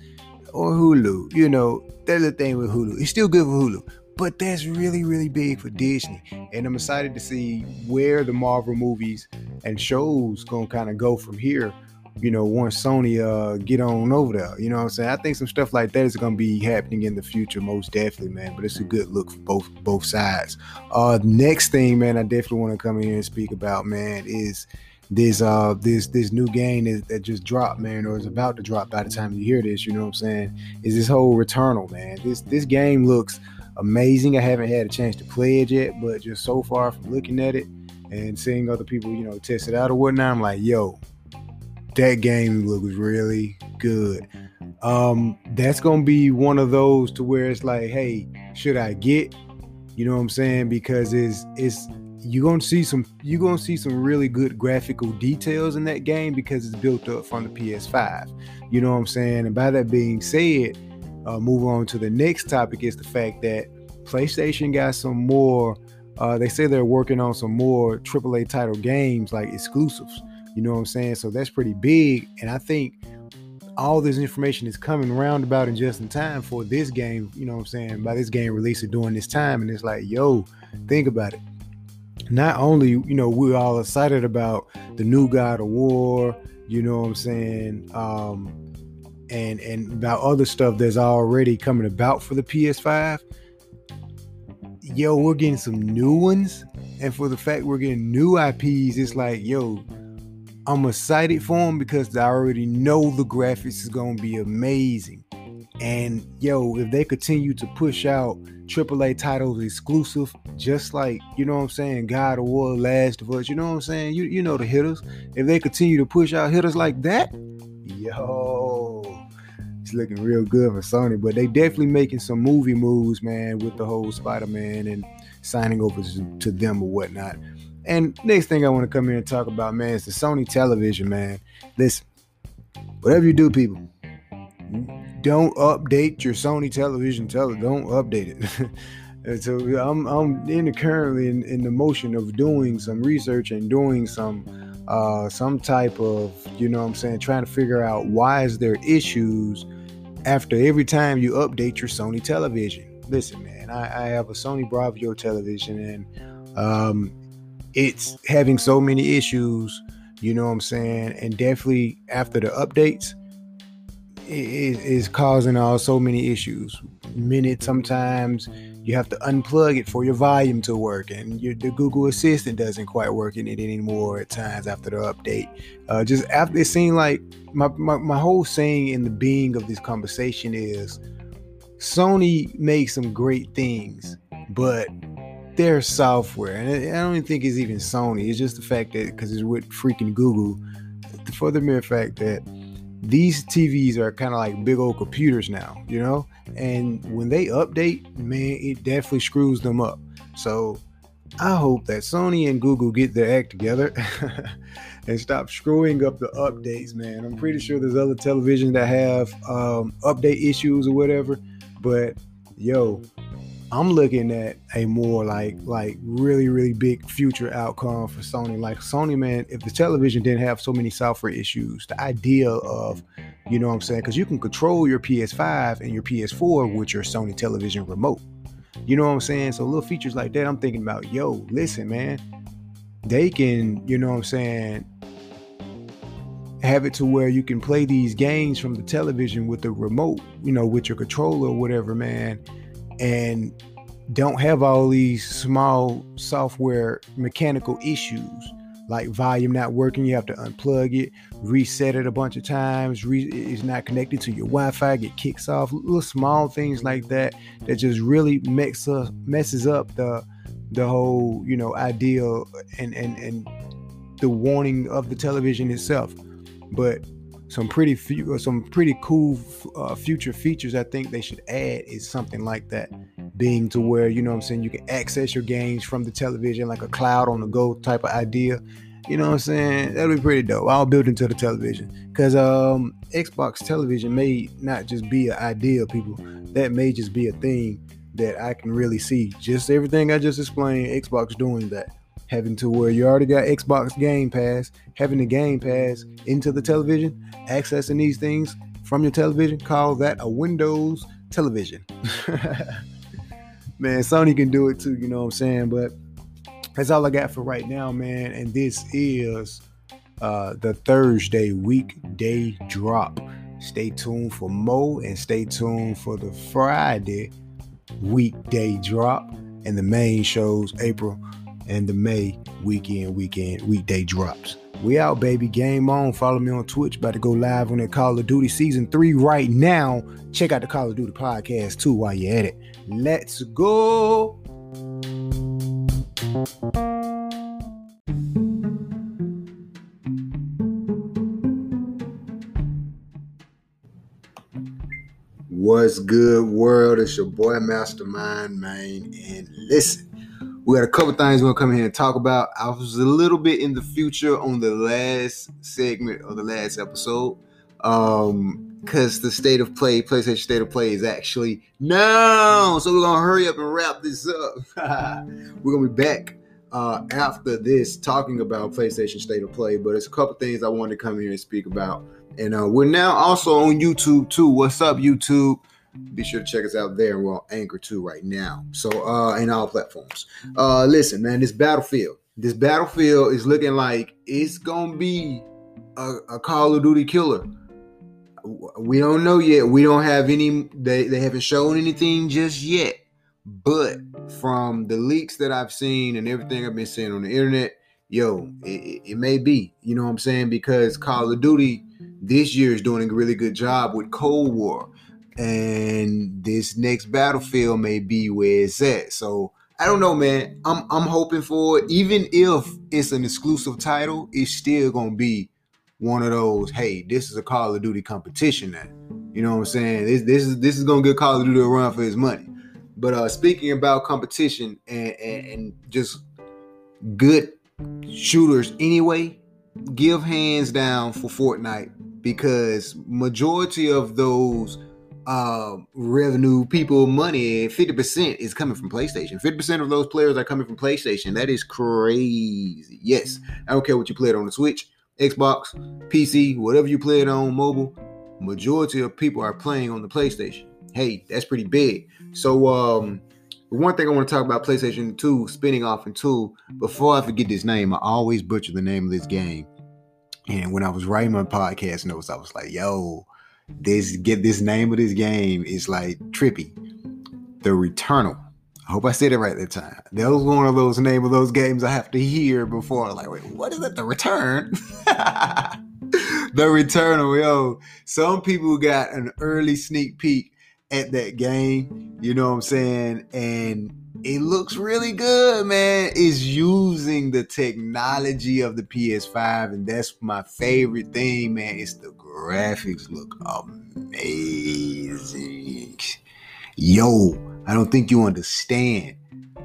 or Hulu. You know, that's the thing with Hulu. It's still good for Hulu, but that's really, really big for Disney. And I'm excited to see where the Marvel movies and shows gonna kind of go from here. You know, once Sony uh get on over there. You know what I'm saying? I think some stuff like that is gonna be happening in the future, most definitely, man. But it's a good look for both both sides. Uh next thing, man, I definitely want to come in here and speak about, man, is this uh this this new game that, that just dropped, man, or is about to drop by the time you hear this, you know what I'm saying? Is this whole Returnal, man. This this game looks amazing. I haven't had a chance to play it yet, but just so far from looking at it and seeing other people, you know, test it out or whatnot, I'm like, yo, that game looks really good. Um, that's gonna be one of those to where it's like, hey, should I get? You know what I'm saying? Because it's it's you're gonna see some you're gonna see some really good graphical details in that game because it's built up from the PS5. You know what I'm saying? And by that being said, uh, move on to the next topic is the fact that PlayStation got some more. Uh, they say they're working on some more AAA title games like exclusives. You know what I'm saying? So that's pretty big, and I think all this information is coming roundabout and just in time for this game. You know what I'm saying? By this game releasing during this time, and it's like, yo, think about it. Not only you know we're all excited about the new God of War. You know what I'm saying? Um, and and about other stuff that's already coming about for the PS5. Yo, we're getting some new ones, and for the fact we're getting new IPs, it's like, yo, I'm excited for them because I already know the graphics is gonna be amazing. And yo, if they continue to push out AAA titles exclusive, just like you know what I'm saying, God of War, Last of Us, you know what I'm saying? You you know the hitters. If they continue to push out hitters like that, yo, it's looking real good for Sony. But they definitely making some movie moves, man, with the whole Spider-Man and signing over to them or whatnot. And next thing I want to come here and talk about, man, is the Sony television, man. Listen, whatever you do, people, don't update your Sony television. Tele, don't update it. and so I'm I'm in the, currently in, in the motion of doing some research and doing some uh, some type of you know what I'm saying trying to figure out why is there issues after every time you update your Sony television. Listen, man, I, I have a Sony Bravia television and um, it's having so many issues, you know what I'm saying? And definitely after the updates, is, is causing all so many issues. Minutes sometimes you have to unplug it for your volume to work, and your, the Google Assistant doesn't quite work in it anymore at times after the update. Uh, just after it seemed like my, my my whole saying in the being of this conversation is Sony makes some great things, but their software, and I don't even think it's even Sony. It's just the fact that because it's with freaking Google, for the mere fact that these TVs are kind of like big old computers now, you know? And when they update, man, it definitely screws them up. So I hope that Sony and Google get their act together and stop screwing up the updates, man. I'm pretty sure there's other televisions that have um, update issues or whatever, but yo, I'm looking at a more like like really really big future outcome for Sony. Like Sony, man, if the television didn't have so many software issues, the idea of you know what I'm saying, because you can control your PS5 and your PS4 with your Sony television remote. You know what I'm saying? So little features like that, I'm thinking about. Yo, listen, man, they can, you know what I'm saying, have it to where you can play these games from the television with the remote, you know, with your controller or whatever, man and don't have all these small software mechanical issues like volume not working you have to unplug it reset it a bunch of times re- it's not connected to your wi-fi get kicks off little small things like that that just really us messes up the the whole you know idea and and and the warning of the television itself. But some pretty few, uh, some pretty cool uh, future features I think they should add is something like that, being to where you know what I'm saying you can access your games from the television like a cloud on the go type of idea. You know what I'm saying? That'll be pretty dope. I'll build into the television because um, Xbox television may not just be an idea, people. That may just be a thing that I can really see. Just everything I just explained, Xbox doing that having to where you already got Xbox Game Pass, having the Game Pass into the television, accessing these things from your television, call that a Windows television. man, Sony can do it too, you know what I'm saying? But that's all I got for right now, man. And this is uh, the Thursday weekday drop. Stay tuned for more and stay tuned for the Friday weekday drop and the main shows April and the May weekend, weekend, weekday drops. We out, baby. Game on. Follow me on Twitch. About to go live on that Call of Duty Season 3 right now. Check out the Call of Duty podcast too while you're at it. Let's go. What's good, world? It's your boy Mastermind, man. And listen, we got a couple things we're gonna come here and talk about. I was a little bit in the future on the last segment of the last episode. Um because the state of play, PlayStation State of Play is actually no. So we're gonna hurry up and wrap this up. we're gonna be back uh, after this talking about PlayStation State of Play, but it's a couple things I wanted to come here and speak about. And uh, we're now also on YouTube too. What's up, YouTube? Be sure to check us out there. We're on Anchor too right now. So uh in all platforms. Uh listen, man, this battlefield. This battlefield is looking like it's gonna be a, a Call of Duty killer. We don't know yet. We don't have any they, they haven't shown anything just yet. But from the leaks that I've seen and everything I've been seeing on the internet, yo, it, it, may be. You know what I'm saying? Because Call of Duty this year is doing a really good job with Cold War and this next battlefield may be where it's at. So I don't know, man. I'm I'm hoping for. Even if it's an exclusive title, it's still gonna be one of those. Hey, this is a Call of Duty competition now. You know what I'm saying? This this is this is gonna get Call of Duty a run for his money. But uh speaking about competition and, and, and just good shooters anyway, give hands down for Fortnite because majority of those uh, revenue, people, money, 50% is coming from PlayStation. 50% of those players are coming from PlayStation. That is crazy. Yes, I don't care what you play it on the Switch, Xbox, PC, whatever you play it on mobile. Majority of people are playing on the PlayStation. Hey, that's pretty big. So, um, one thing I want to talk about PlayStation 2 spinning off in 2. Before I forget this name, I always butcher the name of this game. And when I was writing my podcast notes, I was like, yo, This get this name of this game is like trippy. The Returnal. I hope I said it right that time. That was one of those name of those games I have to hear before. Like, wait, what is it? The Return? the Returnal, yo. Some people got an early sneak peek at that game. You know what I'm saying? And it looks really good, man. It's using the technology of the PS5, and that's my favorite thing, man. It's the graphics look amazing. Yo, I don't think you understand.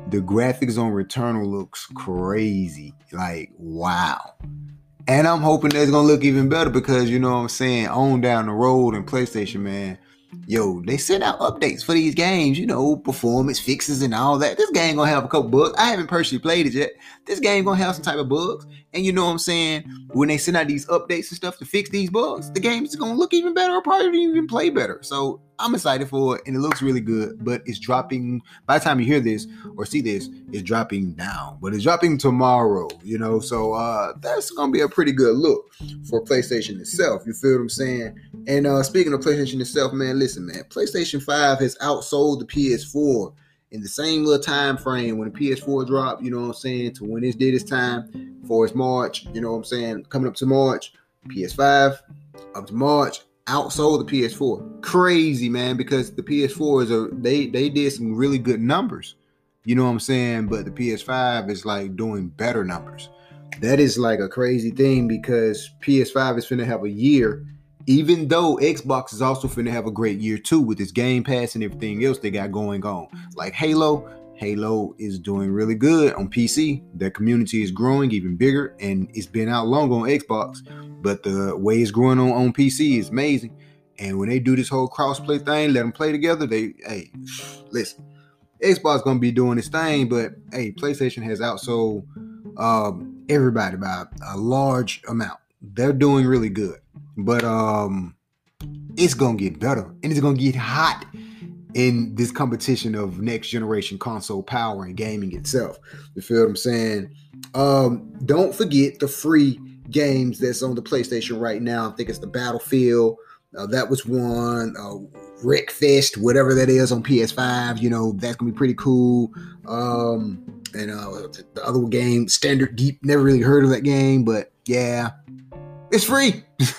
The graphics on Returnal looks crazy. Like, wow. And I'm hoping that's gonna look even better because you know what I'm saying, on down the road in PlayStation, man, yo, they send out updates for these games, you know, performance fixes and all that. This game gonna have a couple bugs. I haven't personally played it yet. This game gonna have some type of bugs. And you know what I'm saying? When they send out these updates and stuff to fix these bugs, the game is gonna look even better or probably even play better. So I'm excited for it and it looks really good, but it's dropping by the time you hear this or see this, it's dropping now. But it's dropping tomorrow, you know. So uh that's gonna be a pretty good look for PlayStation itself. You feel what I'm saying? And uh speaking of PlayStation itself, man, listen, man, PlayStation 5 has outsold the PS4 in the same little time frame when the PS4 dropped, you know what I'm saying, to when it did its time for its March, you know what I'm saying, coming up to March, PS5 up to March, outsold the PS4. Crazy, man, because the PS4 is a they they did some really good numbers. You know what I'm saying? But the PS5 is like doing better numbers. That is like a crazy thing because PS5 is finna have a year even though Xbox is also finna have a great year too with its Game Pass and everything else they got going on. Like Halo, Halo is doing really good on PC. Their community is growing even bigger and it's been out long on Xbox, but the way it's growing on, on PC is amazing. And when they do this whole crossplay thing, let them play together, they hey, listen. Xbox is gonna be doing this thing, but hey, PlayStation has outsold um, everybody by a large amount. They're doing really good. But um it's gonna get better and it's gonna get hot in this competition of next generation console power and gaming itself. You feel what I'm saying? Um, don't forget the free games that's on the PlayStation right now. I think it's the Battlefield. Uh, that was one. Uh, Wreckfest, whatever that is on PS5. You know that's gonna be pretty cool. Um, and uh, the other game, Stranded Deep. Never really heard of that game, but yeah, it's free.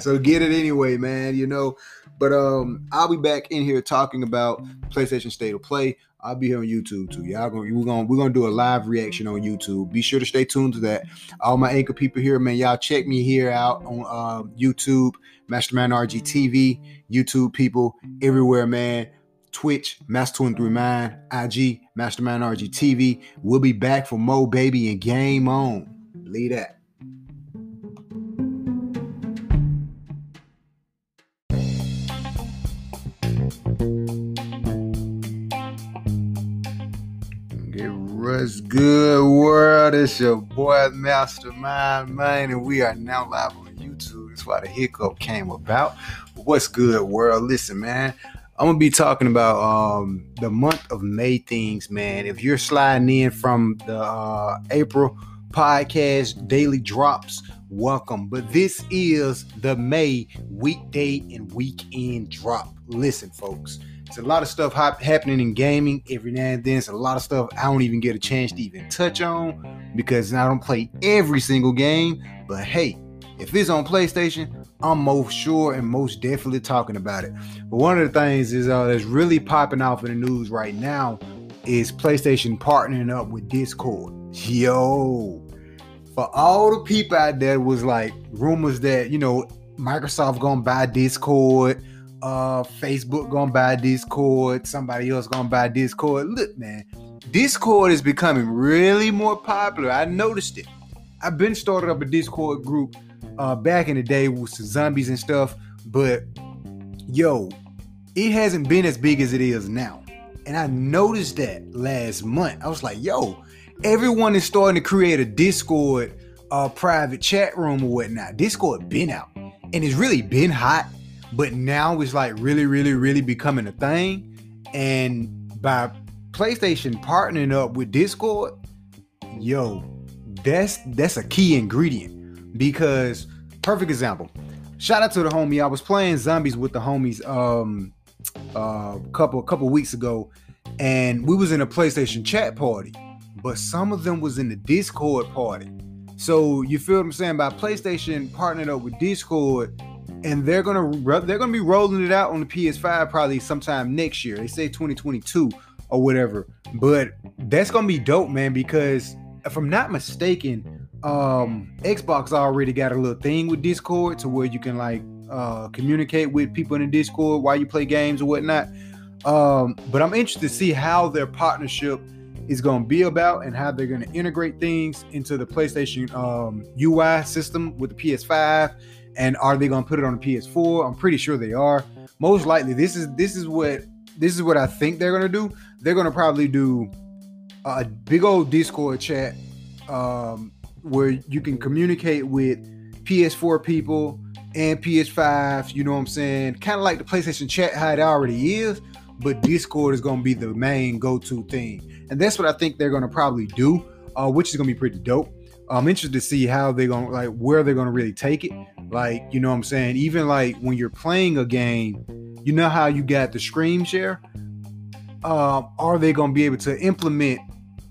so get it anyway, man. You know. But um, I'll be back in here talking about PlayStation State of Play. I'll be here on YouTube too. Y'all gonna we're gonna we're gonna do a live reaction on YouTube. Be sure to stay tuned to that. All my anchor people here, man, y'all check me here out on uh, YouTube, Mastermind RG TV, YouTube people everywhere, man. Twitch, Master213 IG, Mastermind RG TV. We'll be back for Mo Baby and Game On. Leave that. What's good, world? It's your boy Mastermind Man, and we are now live on YouTube. That's why the hiccup came about. What's good, world? Listen, man, I'm gonna be talking about um, the month of May things, man. If you're sliding in from the uh, April podcast daily drops, welcome. But this is the May weekday and weekend drop. Listen, folks it's a lot of stuff happening in gaming every now and then. It's a lot of stuff I don't even get a chance to even touch on because I don't play every single game. But hey, if it's on PlayStation, I'm most sure and most definitely talking about it. But one of the things is uh, that's really popping off in the news right now is PlayStation partnering up with Discord. Yo, for all the people out there was like rumors that you know Microsoft gonna buy Discord uh Facebook gonna buy Discord, somebody else gonna buy Discord. Look, man, Discord is becoming really more popular. I noticed it. I've been started up a Discord group uh back in the day with some zombies and stuff, but yo, it hasn't been as big as it is now. And I noticed that last month. I was like, yo, everyone is starting to create a Discord uh private chat room or whatnot. Discord been out and it's really been hot but now it's like really, really, really becoming a thing. And by PlayStation partnering up with Discord, yo, that's that's a key ingredient because perfect example. shout out to the homie. I was playing zombies with the homies um uh, a couple a couple weeks ago, and we was in a PlayStation chat party, but some of them was in the Discord party. So you feel what I'm saying? By PlayStation partnering up with Discord, and they're gonna they're gonna be rolling it out on the PS5 probably sometime next year. They say 2022 or whatever. But that's gonna be dope, man, because if I'm not mistaken, um, Xbox already got a little thing with Discord to where you can like uh, communicate with people in the Discord while you play games or whatnot. Um, but I'm interested to see how their partnership is going to be about and how they're going to integrate things into the PlayStation um, UI system with the PS5. And are they going to put it on the PS4? I'm pretty sure they are. Most likely, this is this is what this is what I think they're going to do. They're going to probably do a big old Discord chat um, where you can communicate with PS4 people and PS5. You know what I'm saying? Kind of like the PlayStation chat, how it already is, but Discord is going to be the main go-to thing, and that's what I think they're going to probably do, uh, which is going to be pretty dope. I'm interested to see how they're going to like where they're going to really take it. Like, you know what I'm saying? Even like when you're playing a game, you know how you got the screen share? Uh, are they going to be able to implement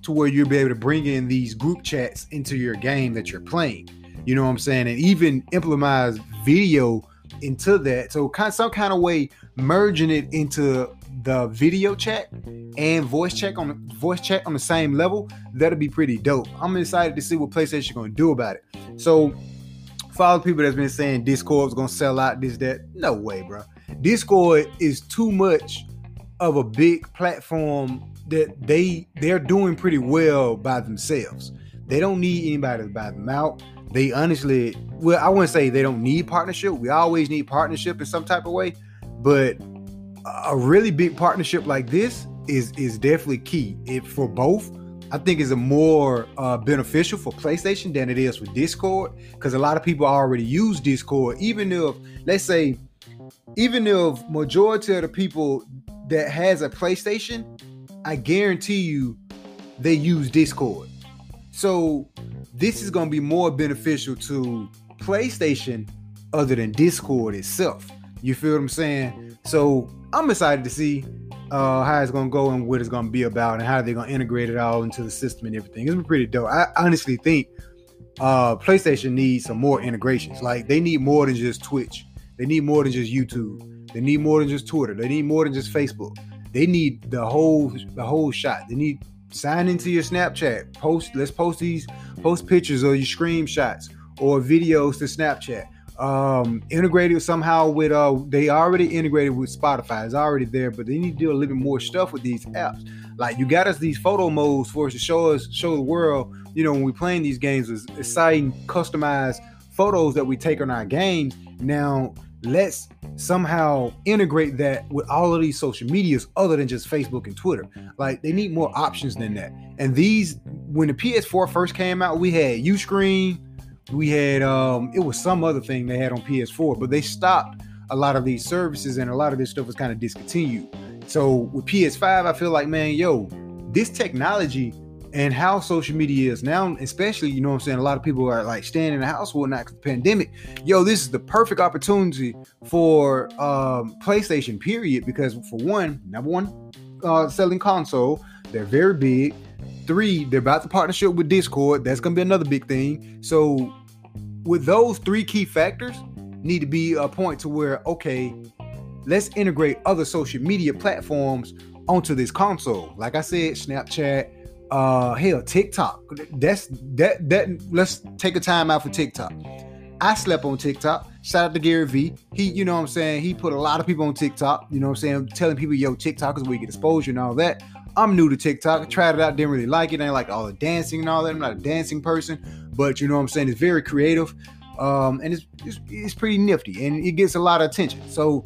to where you'll be able to bring in these group chats into your game that you're playing? You know what I'm saying? And even implement video into that. So kind of, some kind of way merging it into the video chat and voice check on the voice chat on the same level, that'll be pretty dope. I'm excited to see what PlayStation gonna do about it. So follow people that's been saying Discord's gonna sell out this, that. No way, bro. Discord is too much of a big platform that they they're doing pretty well by themselves. They don't need anybody to buy them out they honestly, well, I wouldn't say they don't need partnership. We always need partnership in some type of way, but a really big partnership like this is is definitely key. It for both. I think is a more uh, beneficial for PlayStation than it is for Discord because a lot of people already use Discord. Even if, let's say, even if majority of the people that has a PlayStation, I guarantee you they use Discord. So this is going to be more beneficial to PlayStation other than Discord itself. You feel what I'm saying? So I'm excited to see uh, how it's to go and what it's to be about and how they're to integrate it all into the system and everything. It's been pretty dope. I honestly think uh, PlayStation needs some more integrations. Like they need more than just Twitch. They need more than just YouTube. They need more than just Twitter. They need more than just Facebook. They need the whole the whole shot. They need sign into your Snapchat. Post, let's post these, post pictures or your screenshots or videos to Snapchat. Um, integrated somehow with uh, they already integrated with Spotify. It's already there, but they need to do a little bit more stuff with these apps. Like you got us these photo modes for us to show us, show the world. You know, when we playing these games, is exciting, customized photos that we take on our games. Now let's somehow integrate that with all of these social medias other than just Facebook and Twitter. Like they need more options than that. And these when the PS4 first came out, we had Ustream, we had um it was some other thing they had on PS4, but they stopped a lot of these services and a lot of this stuff was kind of discontinued. So with PS5, I feel like man, yo, this technology and how social media is now, especially, you know what I'm saying? A lot of people are like staying in the house whatnot the pandemic. Yo, this is the perfect opportunity for um, PlayStation, period. Because for one, number one, uh, selling console, they're very big. Three, they're about the partnership with Discord. That's gonna be another big thing. So, with those three key factors, need to be a point to where okay, let's integrate other social media platforms onto this console. Like I said, Snapchat, uh hell tiktok. That's that that let's take a time out for tiktok. I slept on tiktok. Shout out to gary vee he you know what i'm saying? He put a lot of people on tiktok you know what i'm saying? Telling people yo tiktok is where you get exposure and all that i'm new to tiktok I tried it out didn't really like it I like all the dancing and all that i'm not a dancing person but you know what i'm saying it's very creative um and it's, it's, it's pretty nifty and it gets a lot of attention so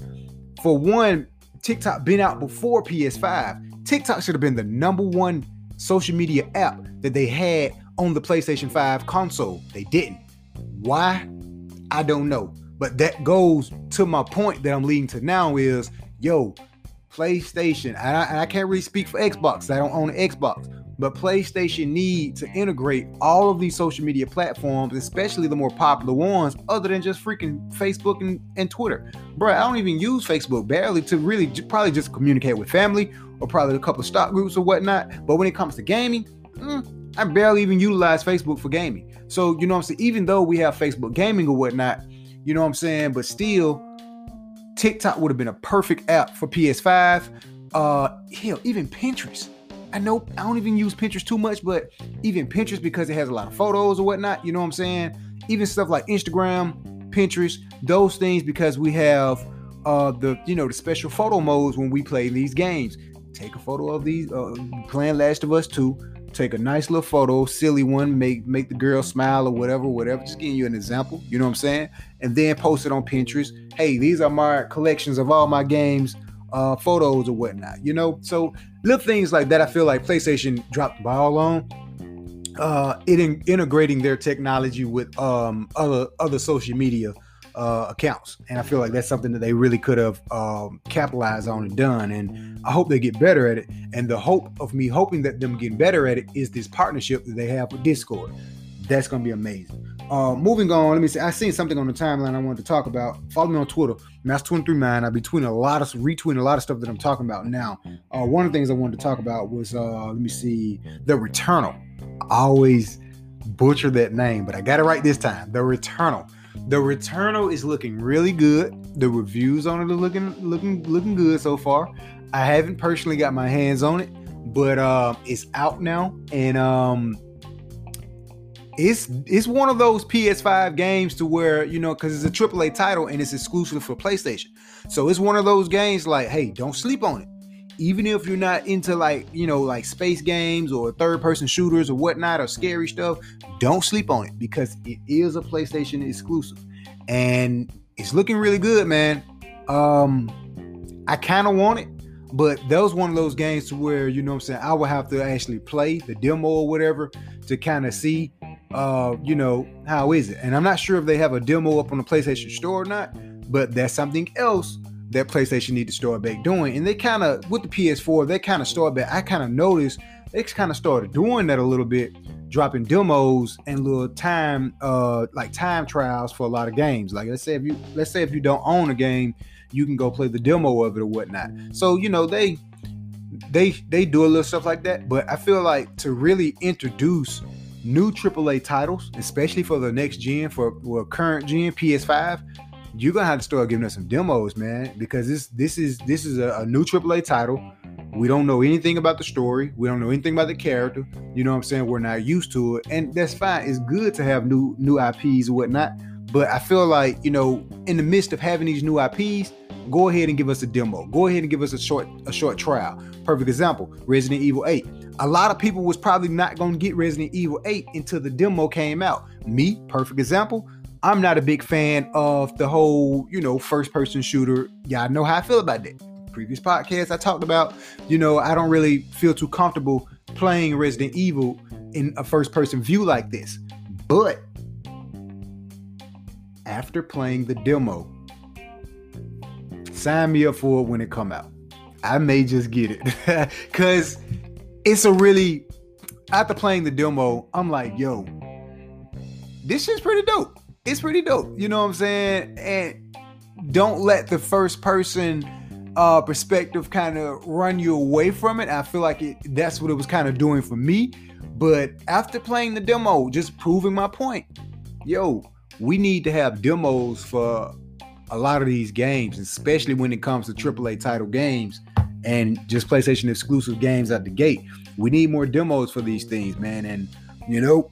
for one tiktok been out before ps5 tiktok should have been the number one social media app that they had on the PlayStation 5 console. They didn't. Why? I don't know. But that goes to my point that I'm leading to now is yo, PlayStation, and I, and I can't really speak for Xbox. I don't own an Xbox. but PlayStation need to integrate all of these social media platforms, especially the more popular ones, other than just freaking Facebook and, and Twitter. Bro, I don't even use Facebook barely to really probably just communicate with family or probably a couple of stock groups or whatnot. But when it comes to gaming, mm, I barely even utilize Facebook for gaming. So, you know I'm saying? Even though we have Facebook gaming or whatnot, you know what I'm saying? But still, TikTok would have been a perfect app for PS5. Uh, hell, even Pinterest. I know I don't even use Pinterest too much, but even Pinterest because it has a lot of photos or whatnot. You know what I'm saying? Even stuff like Instagram, Pinterest, those things because we have uh the you know the special photo modes when we play these games. Take a photo of these uh, playing Last of Us 2 take a nice little photo, silly one, make make the girl smile or whatever, whatever. Just giving you an example, you know what I'm saying? And then post it on Pinterest. Hey, these are my collections of all my games, uh, photos or whatnot. You know, so little things like that. I feel like PlayStation dropped the ball on. Uh, it in, integrating their technology with um other other social media uh, accounts. And I feel like that's something that they really could have um, capitalized on and done. And I hope they get better at it. And the hope of me hoping that them getting better at it is this partnership that they have with Discord. That's going to be amazing. Uh, moving on, let me see. I seen something on the timeline I wanted to talk about. Follow me on Twitter, Mass239. I'll be tweeting a lot of retweeting a lot of stuff that I'm talking about now. Uh, one of the things I wanted to talk about was uh, let me see, the Returnal. I always butcher that name, but I got it right this time. The Returnal. The Returnal is looking really good. The reviews on it are looking looking looking good so far. I haven't personally got my hands on it, but uh, it's out now, and um, it's it's one of those PS5 games to where you know because it's a AAA title and it's exclusive for PlayStation. So it's one of those games like, hey, don't sleep on it. Even if you're not into like you know like space games or third person shooters or whatnot or scary stuff don't sleep on it because it is a playstation exclusive. And it's looking really good man. Um i kind of want it but that was one of those games to where you know i'm saying i would have to actually play the demo or whatever to kind of see uh you know how is it and i'm not sure if they have a demo up on the playstation store or not but that's something else that PlayStation need to start back doing. And they kind of with the PS4, they kind of started back. I kind of noticed they kind of started doing that a little bit, dropping demos and little time uh like time trials for a lot of games. Like let's say if you let's say if you don't own a game, you can go play the demo of it or whatnot. So you know they they they do a little stuff like that. But I feel like to really introduce new AAA titles, especially for the next gen, for well, current gen PS5, you're gonna have to start giving us some demos, man, because this this is this is a, a, new AAA title. We don't know anything about the story. We don't know anything about the character. You know what I'm saying? We're not used to it, and that's fine. It's good to have new new IPs and whatnot. But I feel like you know, in the midst of having these new IPs, go ahead and give us a demo. Go ahead and give us a short a short trial. Perfect example: Resident Evil 8. A lot of people was probably not gonna get Resident Evil 8 until the demo came out. Me, perfect example. I'm not a big fan of the whole, you know, first person shooter. Y'all know how I feel about that. Previous podcast I talked about, you know, I don't really feel too comfortable playing Resident Evil in a first person view like this. But after playing the demo, sign me up for it when it come out. I may just get it cuz it's a really after playing the demo, I'm like, yo, this is pretty dope it's pretty dope. You know what I'm saying? And don't let the first person uh, perspective kind of run you away from it. I feel like it, that's what it was kind of doing for me. But after playing the demo, just proving my point, yo, we need to have demos for a lot of these games, especially when it comes to AAA title games and just PlayStation exclusive games at the gate. We need more demos for these things, man. And you know,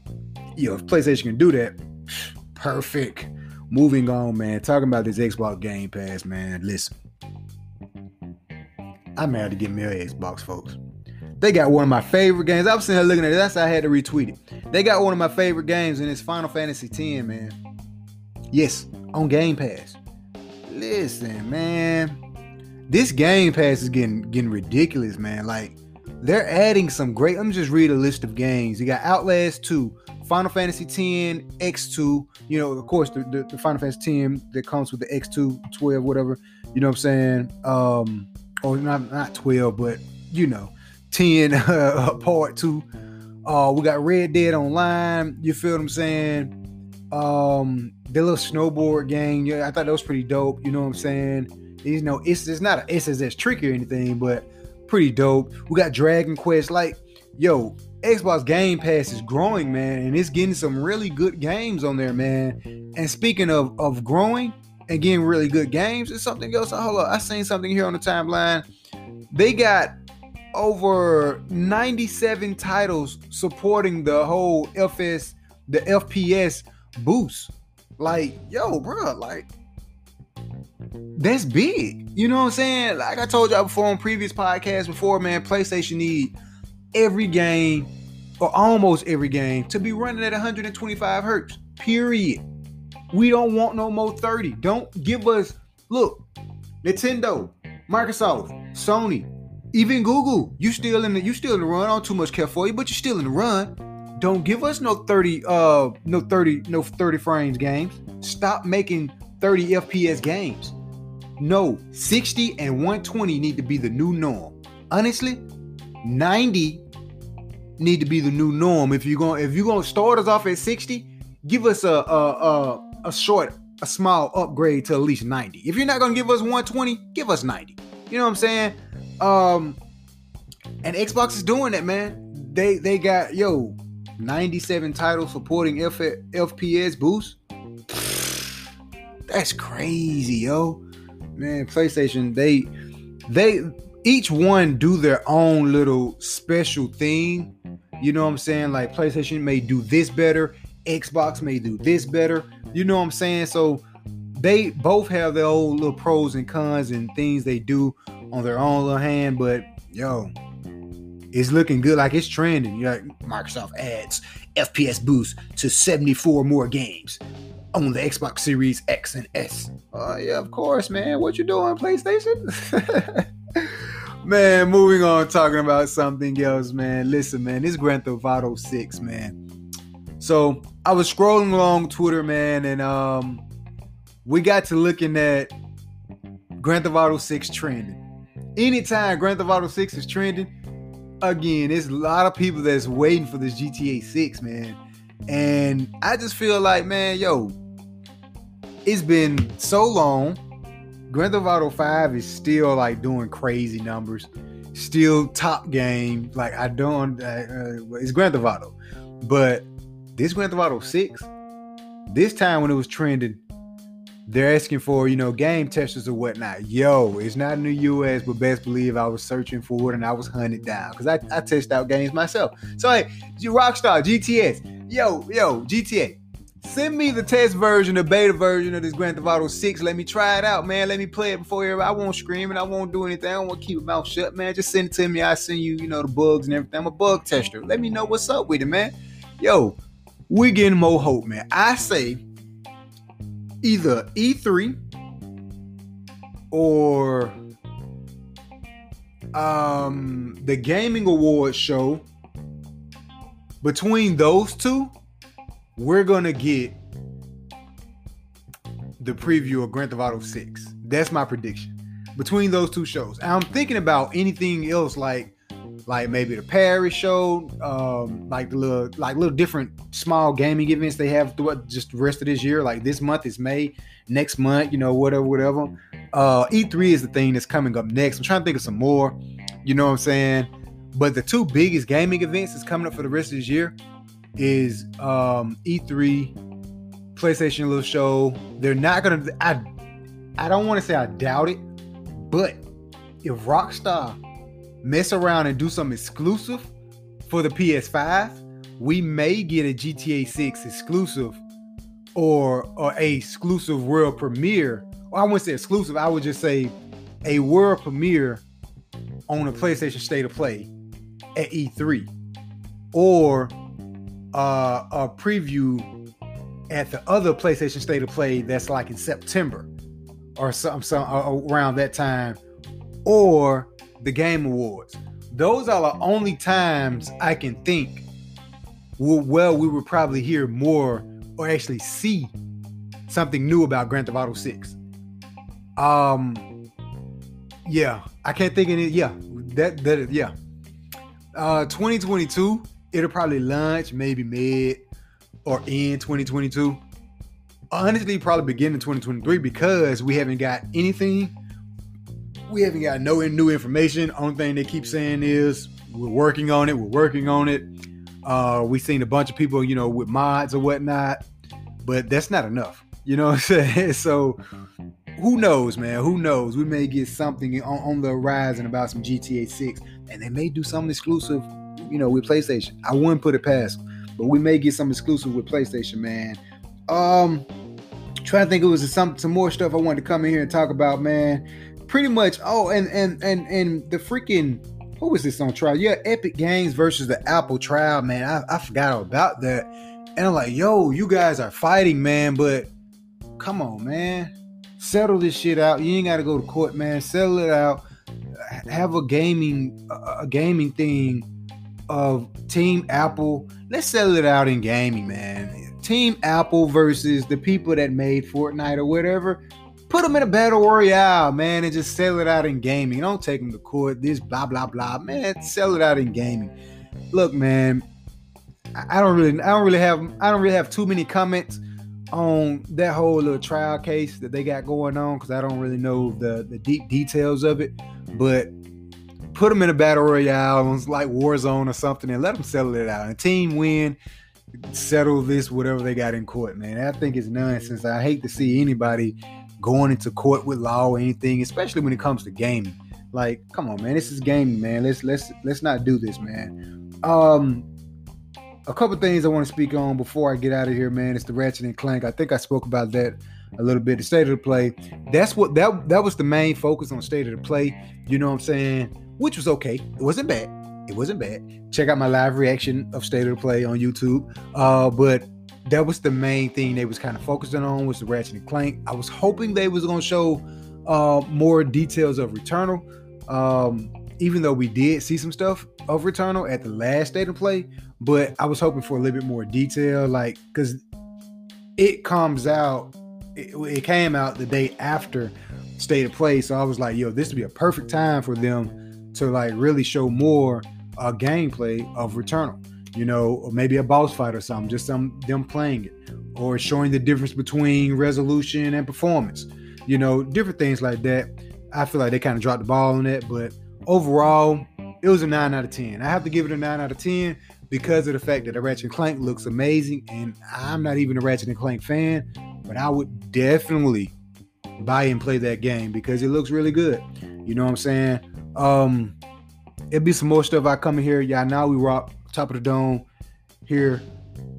you know, if PlayStation can do that, perfect. Moving on, man. Talking about this Xbox Game Pass, man. Listen, I'm mad to get me Xbox, folks. They got one of my favorite games. I was sitting here looking at it. That's how I had to retweet it. They got one of my favorite games, and it's Final Fantasy X, man. Yes, on Game Pass. Listen, man. This Game Pass is getting getting ridiculous, man. Like, they're adding some great. Let me just read a list of games. You got Outlast 2, Final Fantasy X, X2, you know, of course, the, the, the, Final Fantasy X that comes with the X2, 12, whatever, you know what I'm saying? Um, or not, not 12, but you know, 10 uh, part two. Uh, we got Red Dead Online. You feel what I'm saying? Um, the little snowboard game. Yeah, I thought that was pretty dope. You know what I'm saying? You know, it's it's not a SSX Tricky or anything, but pretty dope. We got Dragon Quest. Like, yo, Xbox Game Pass is growing, man, and it's getting some really good games on there, man. And speaking of of growing and getting really good games, it's something else. Hold up, I seen something here on the timeline. They got over 97 titles supporting the whole FS, the FPS boost. Like, yo, bro, like that's big. You know what I'm saying? Like I told y'all before on previous podcasts before, man, PlayStation need every game or almost every game to be running at 125 hertz. Period. We don't want no more 30. Don't give us look, Nintendo, Microsoft, Sony, even Google, you still in the you still in the run. Don't too much care for you, but you're still in the run. Don't give us no 30 uh no 30 no 30 frames games. Stop making 30 FPS games. No, 60 and 120 need to be the new norm. Honestly, 90 need to be the new norm. If you're going if you're gonna start us off at 60, give us a a a, a short a small upgrade to at least 90. If you're not gonna give us 120, give us 90. You know what I'm saying? Um, and Xbox is doing it, man. They they got yo 97 titles supporting F- FPS boost. That's crazy, yo. Man, PlayStation, they they each one do their own little special thing. You know what I'm saying? Like PlayStation may do this better, Xbox may do this better. You know what I'm saying? So they both have their own little pros and cons and things they do on their own little hand, but yo, it's looking good. Like it's trending. You like Microsoft adds FPS boost to 74 more games on the Xbox Series X and S. Oh yeah, of course, man. What you doing, PlayStation? man, moving on, talking about something else, man. Listen, man, this Grand Theft Auto 6, man. So I was scrolling along Twitter, man, and um, we got to looking at Grand Theft Auto 6 trending anytime Grand Theft Auto 6 is trending, again, there's a lot of people that's waiting for this GTA 6, man. And I just feel like, man, yo, it's been so long. Grand Theft Auto 5 is still like doing crazy numbers, still top game. Like, I don't, uh, uh, it's Grand Theft Auto. But this Grand Theft Auto 6, this time when it was trending, they're asking for you know game testers or whatnot. Yo, it's not in the U.S., but best believe I was searching for it and I was hunted down because I, I test out games myself. So hey, Rockstar GTS, yo yo GTA, send me the test version, the beta version of this Grand Theft Auto 6. Let me try it out, man. Let me play it before everybody. I won't scream and I won't do anything. I don't want to keep my mouth shut, man. Just send it to me. I send you, you know, the bugs and everything. I'm a bug tester. Let me know what's up with it, man. Yo, we getting more hope, man. I say either E3 or um, the Gaming Awards show. Between those two, we're gonna get the preview of Grand Theft Auto 6. That's my prediction. Between those two shows. I'm thinking about anything else like like maybe the Paris show, um, like the little like little different small gaming events they have throughout just the rest of this year. Like this month is May, next month, you know, whatever, whatever. Uh, E3 is the thing that's coming up next. I'm trying to think of some more, you know what I'm saying? But the two biggest gaming events that's coming up for the rest of this year is um, E3, PlayStation little show. They're not gonna. I I don't want to say I doubt it, but if Rockstar mess around and do something exclusive for the PS5, we may get a GTA 6 exclusive or, or a exclusive world premiere. Or I wouldn't say exclusive, I would just say a world premiere on a PlayStation State of Play at E3 or uh, a preview at the other PlayStation State of Play that's like in September or some, some uh, around that time or the Game Awards. Those are the only times I can think well we would probably hear more or actually see something new about Grand Theft Auto 6. Um yeah, I can't think of. Yeah, that that yeah. Uh, 2022, it'll probably launch maybe mid or in 2022. Honestly, probably begin in 2023 because we haven't got anything. We haven't got no new information. Only thing they keep saying is we're working on it. We're working on it. Uh, we seen a bunch of people, you know, with mods or whatnot, but that's not enough. You know what I'm saying? So who knows, man? Who knows? We may get something on, on the horizon about some GTA 6, and they may do something exclusive, you know, with PlayStation. I wouldn't put it past but we may get some exclusive with PlayStation, man. Um, trying to think it was some some more stuff I wanted to come in here and talk about, man. Pretty much. Oh, and and and and the freaking who was this on trial? Yeah, Epic Games versus the Apple trial, man. I, I forgot about that. And I'm like, yo, you guys are fighting, man, but come on, man settle this shit out. You ain't got to go to court, man. Settle it out. Have a gaming a gaming thing of Team Apple. Let's settle it out in gaming, man. Team Apple versus the people that made Fortnite or whatever. Put them in a battle royale, man, and just settle it out in gaming. Don't take them to court. This blah blah blah, man. Sell it out in gaming. Look, man. I don't really, I don't really have, I don't really have too many comments on that whole little trial case that they got going on because I don't really know the the deep details of it, but put them in a battle royale like Warzone or something and let them settle it out. And team win, settle this whatever they got in court, man. I think it's nonsense. I hate to see anybody going into court with law or anything, especially when it comes to gaming. Like, come on, man, this is gaming, man. Let's let's let's not do this, man. Um, a couple things I want to speak on before I get out of here, man. It's the Ratchet and Clank. I think I spoke about that a little bit. The state of the play. That's what that that was the main focus on state of the play. You know what I'm saying? Which was okay. It wasn't bad. It wasn't bad. Check out my live reaction of state of the play on YouTube. Uh, but that was the main thing they was kind of focusing on was the Ratchet and Clank. I was hoping they was gonna show uh more details of Returnal. Um, even though we did see some stuff of Returnal at the last state of play, but I was hoping for a little bit more detail, like because it comes out, it, it, came out the day after state of play, so I was like, yo, this would be a perfect time for them to like really show more uh, gameplay of Returnal, you know, maybe a boss fight or something, just some them playing it, or showing the difference between resolution and performance, you know, different things like that. I feel like they kind of dropped the ball on that, but overall, it was a 9 out of 10. I have to give it a 9 out of 10 because of the fact that the Ratchet and Clank looks amazing. And I'm not even a Ratchet and Clank fan, but I would definitely buy and play that game because it looks really good. You know what I'm saying? Um, it'll be some more stuff I come here. Y'all now we rock top of the dome here.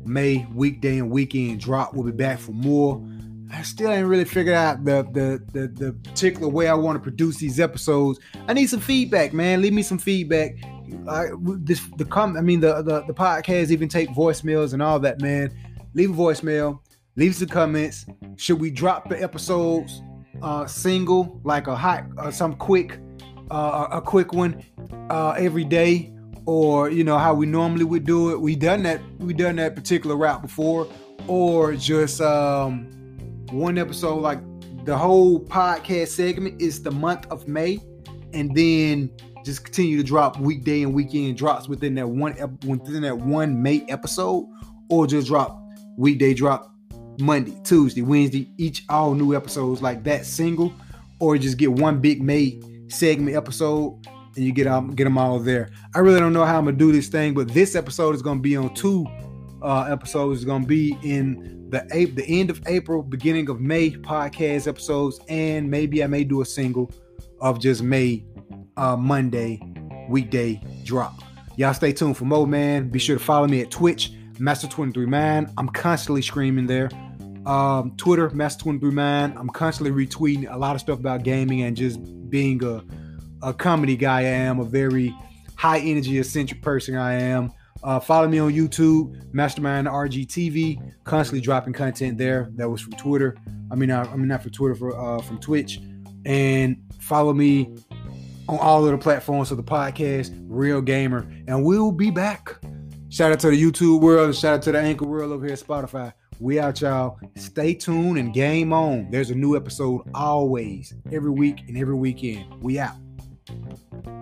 May weekday and weekend drop. We'll be back for more. I still ain't really figured out the the the, the particular way I want to produce these episodes. I need some feedback, man. Leave me some feedback. I, this the com I mean the, the the podcast even take voicemails and all that, man. Leave a voicemail, leave some comments. Should we drop the episodes uh single, like a hot uh, some quick uh a quick one uh every day? Or you know how we normally would do it. We done that. We done that particular route before, or just um one episode, like the whole podcast segment is the month of May, and then just continue to drop weekday and weekend drops within that one within that one May episode, or just drop weekday drop Monday, Tuesday, Wednesday, each all new episodes like that single, or just get one big May segment episode and you get um, get them all there. I really don't know how I'm gonna do this thing, but this episode is gonna be on two uh, episodes. It's gonna be in the the end of April, beginning of May podcast episodes, and maybe I may do a single of just May uh, Monday weekday drop. Y'all stay tuned for more, man. Be sure to follow me at Twitch, Master 23 Mind. I'm constantly screaming there. Um, Twitter, Master 23 Mind. I'm constantly retweeting a lot of stuff about gaming and just being a, a comedy guy I am, a very high energy, eccentric person I am. Uh, follow me on YouTube, Mastermind RG TV. Constantly dropping content there. That was from Twitter. I mean, I, I mean not from Twitter, for uh, from Twitch. And follow me on all of the platforms of the podcast, Real Gamer, and we'll be back. Shout out to the YouTube world, and shout out to the Anchor world over here at Spotify. We out, y'all. Stay tuned and game on. There's a new episode always, every week and every weekend. We out. Thank you.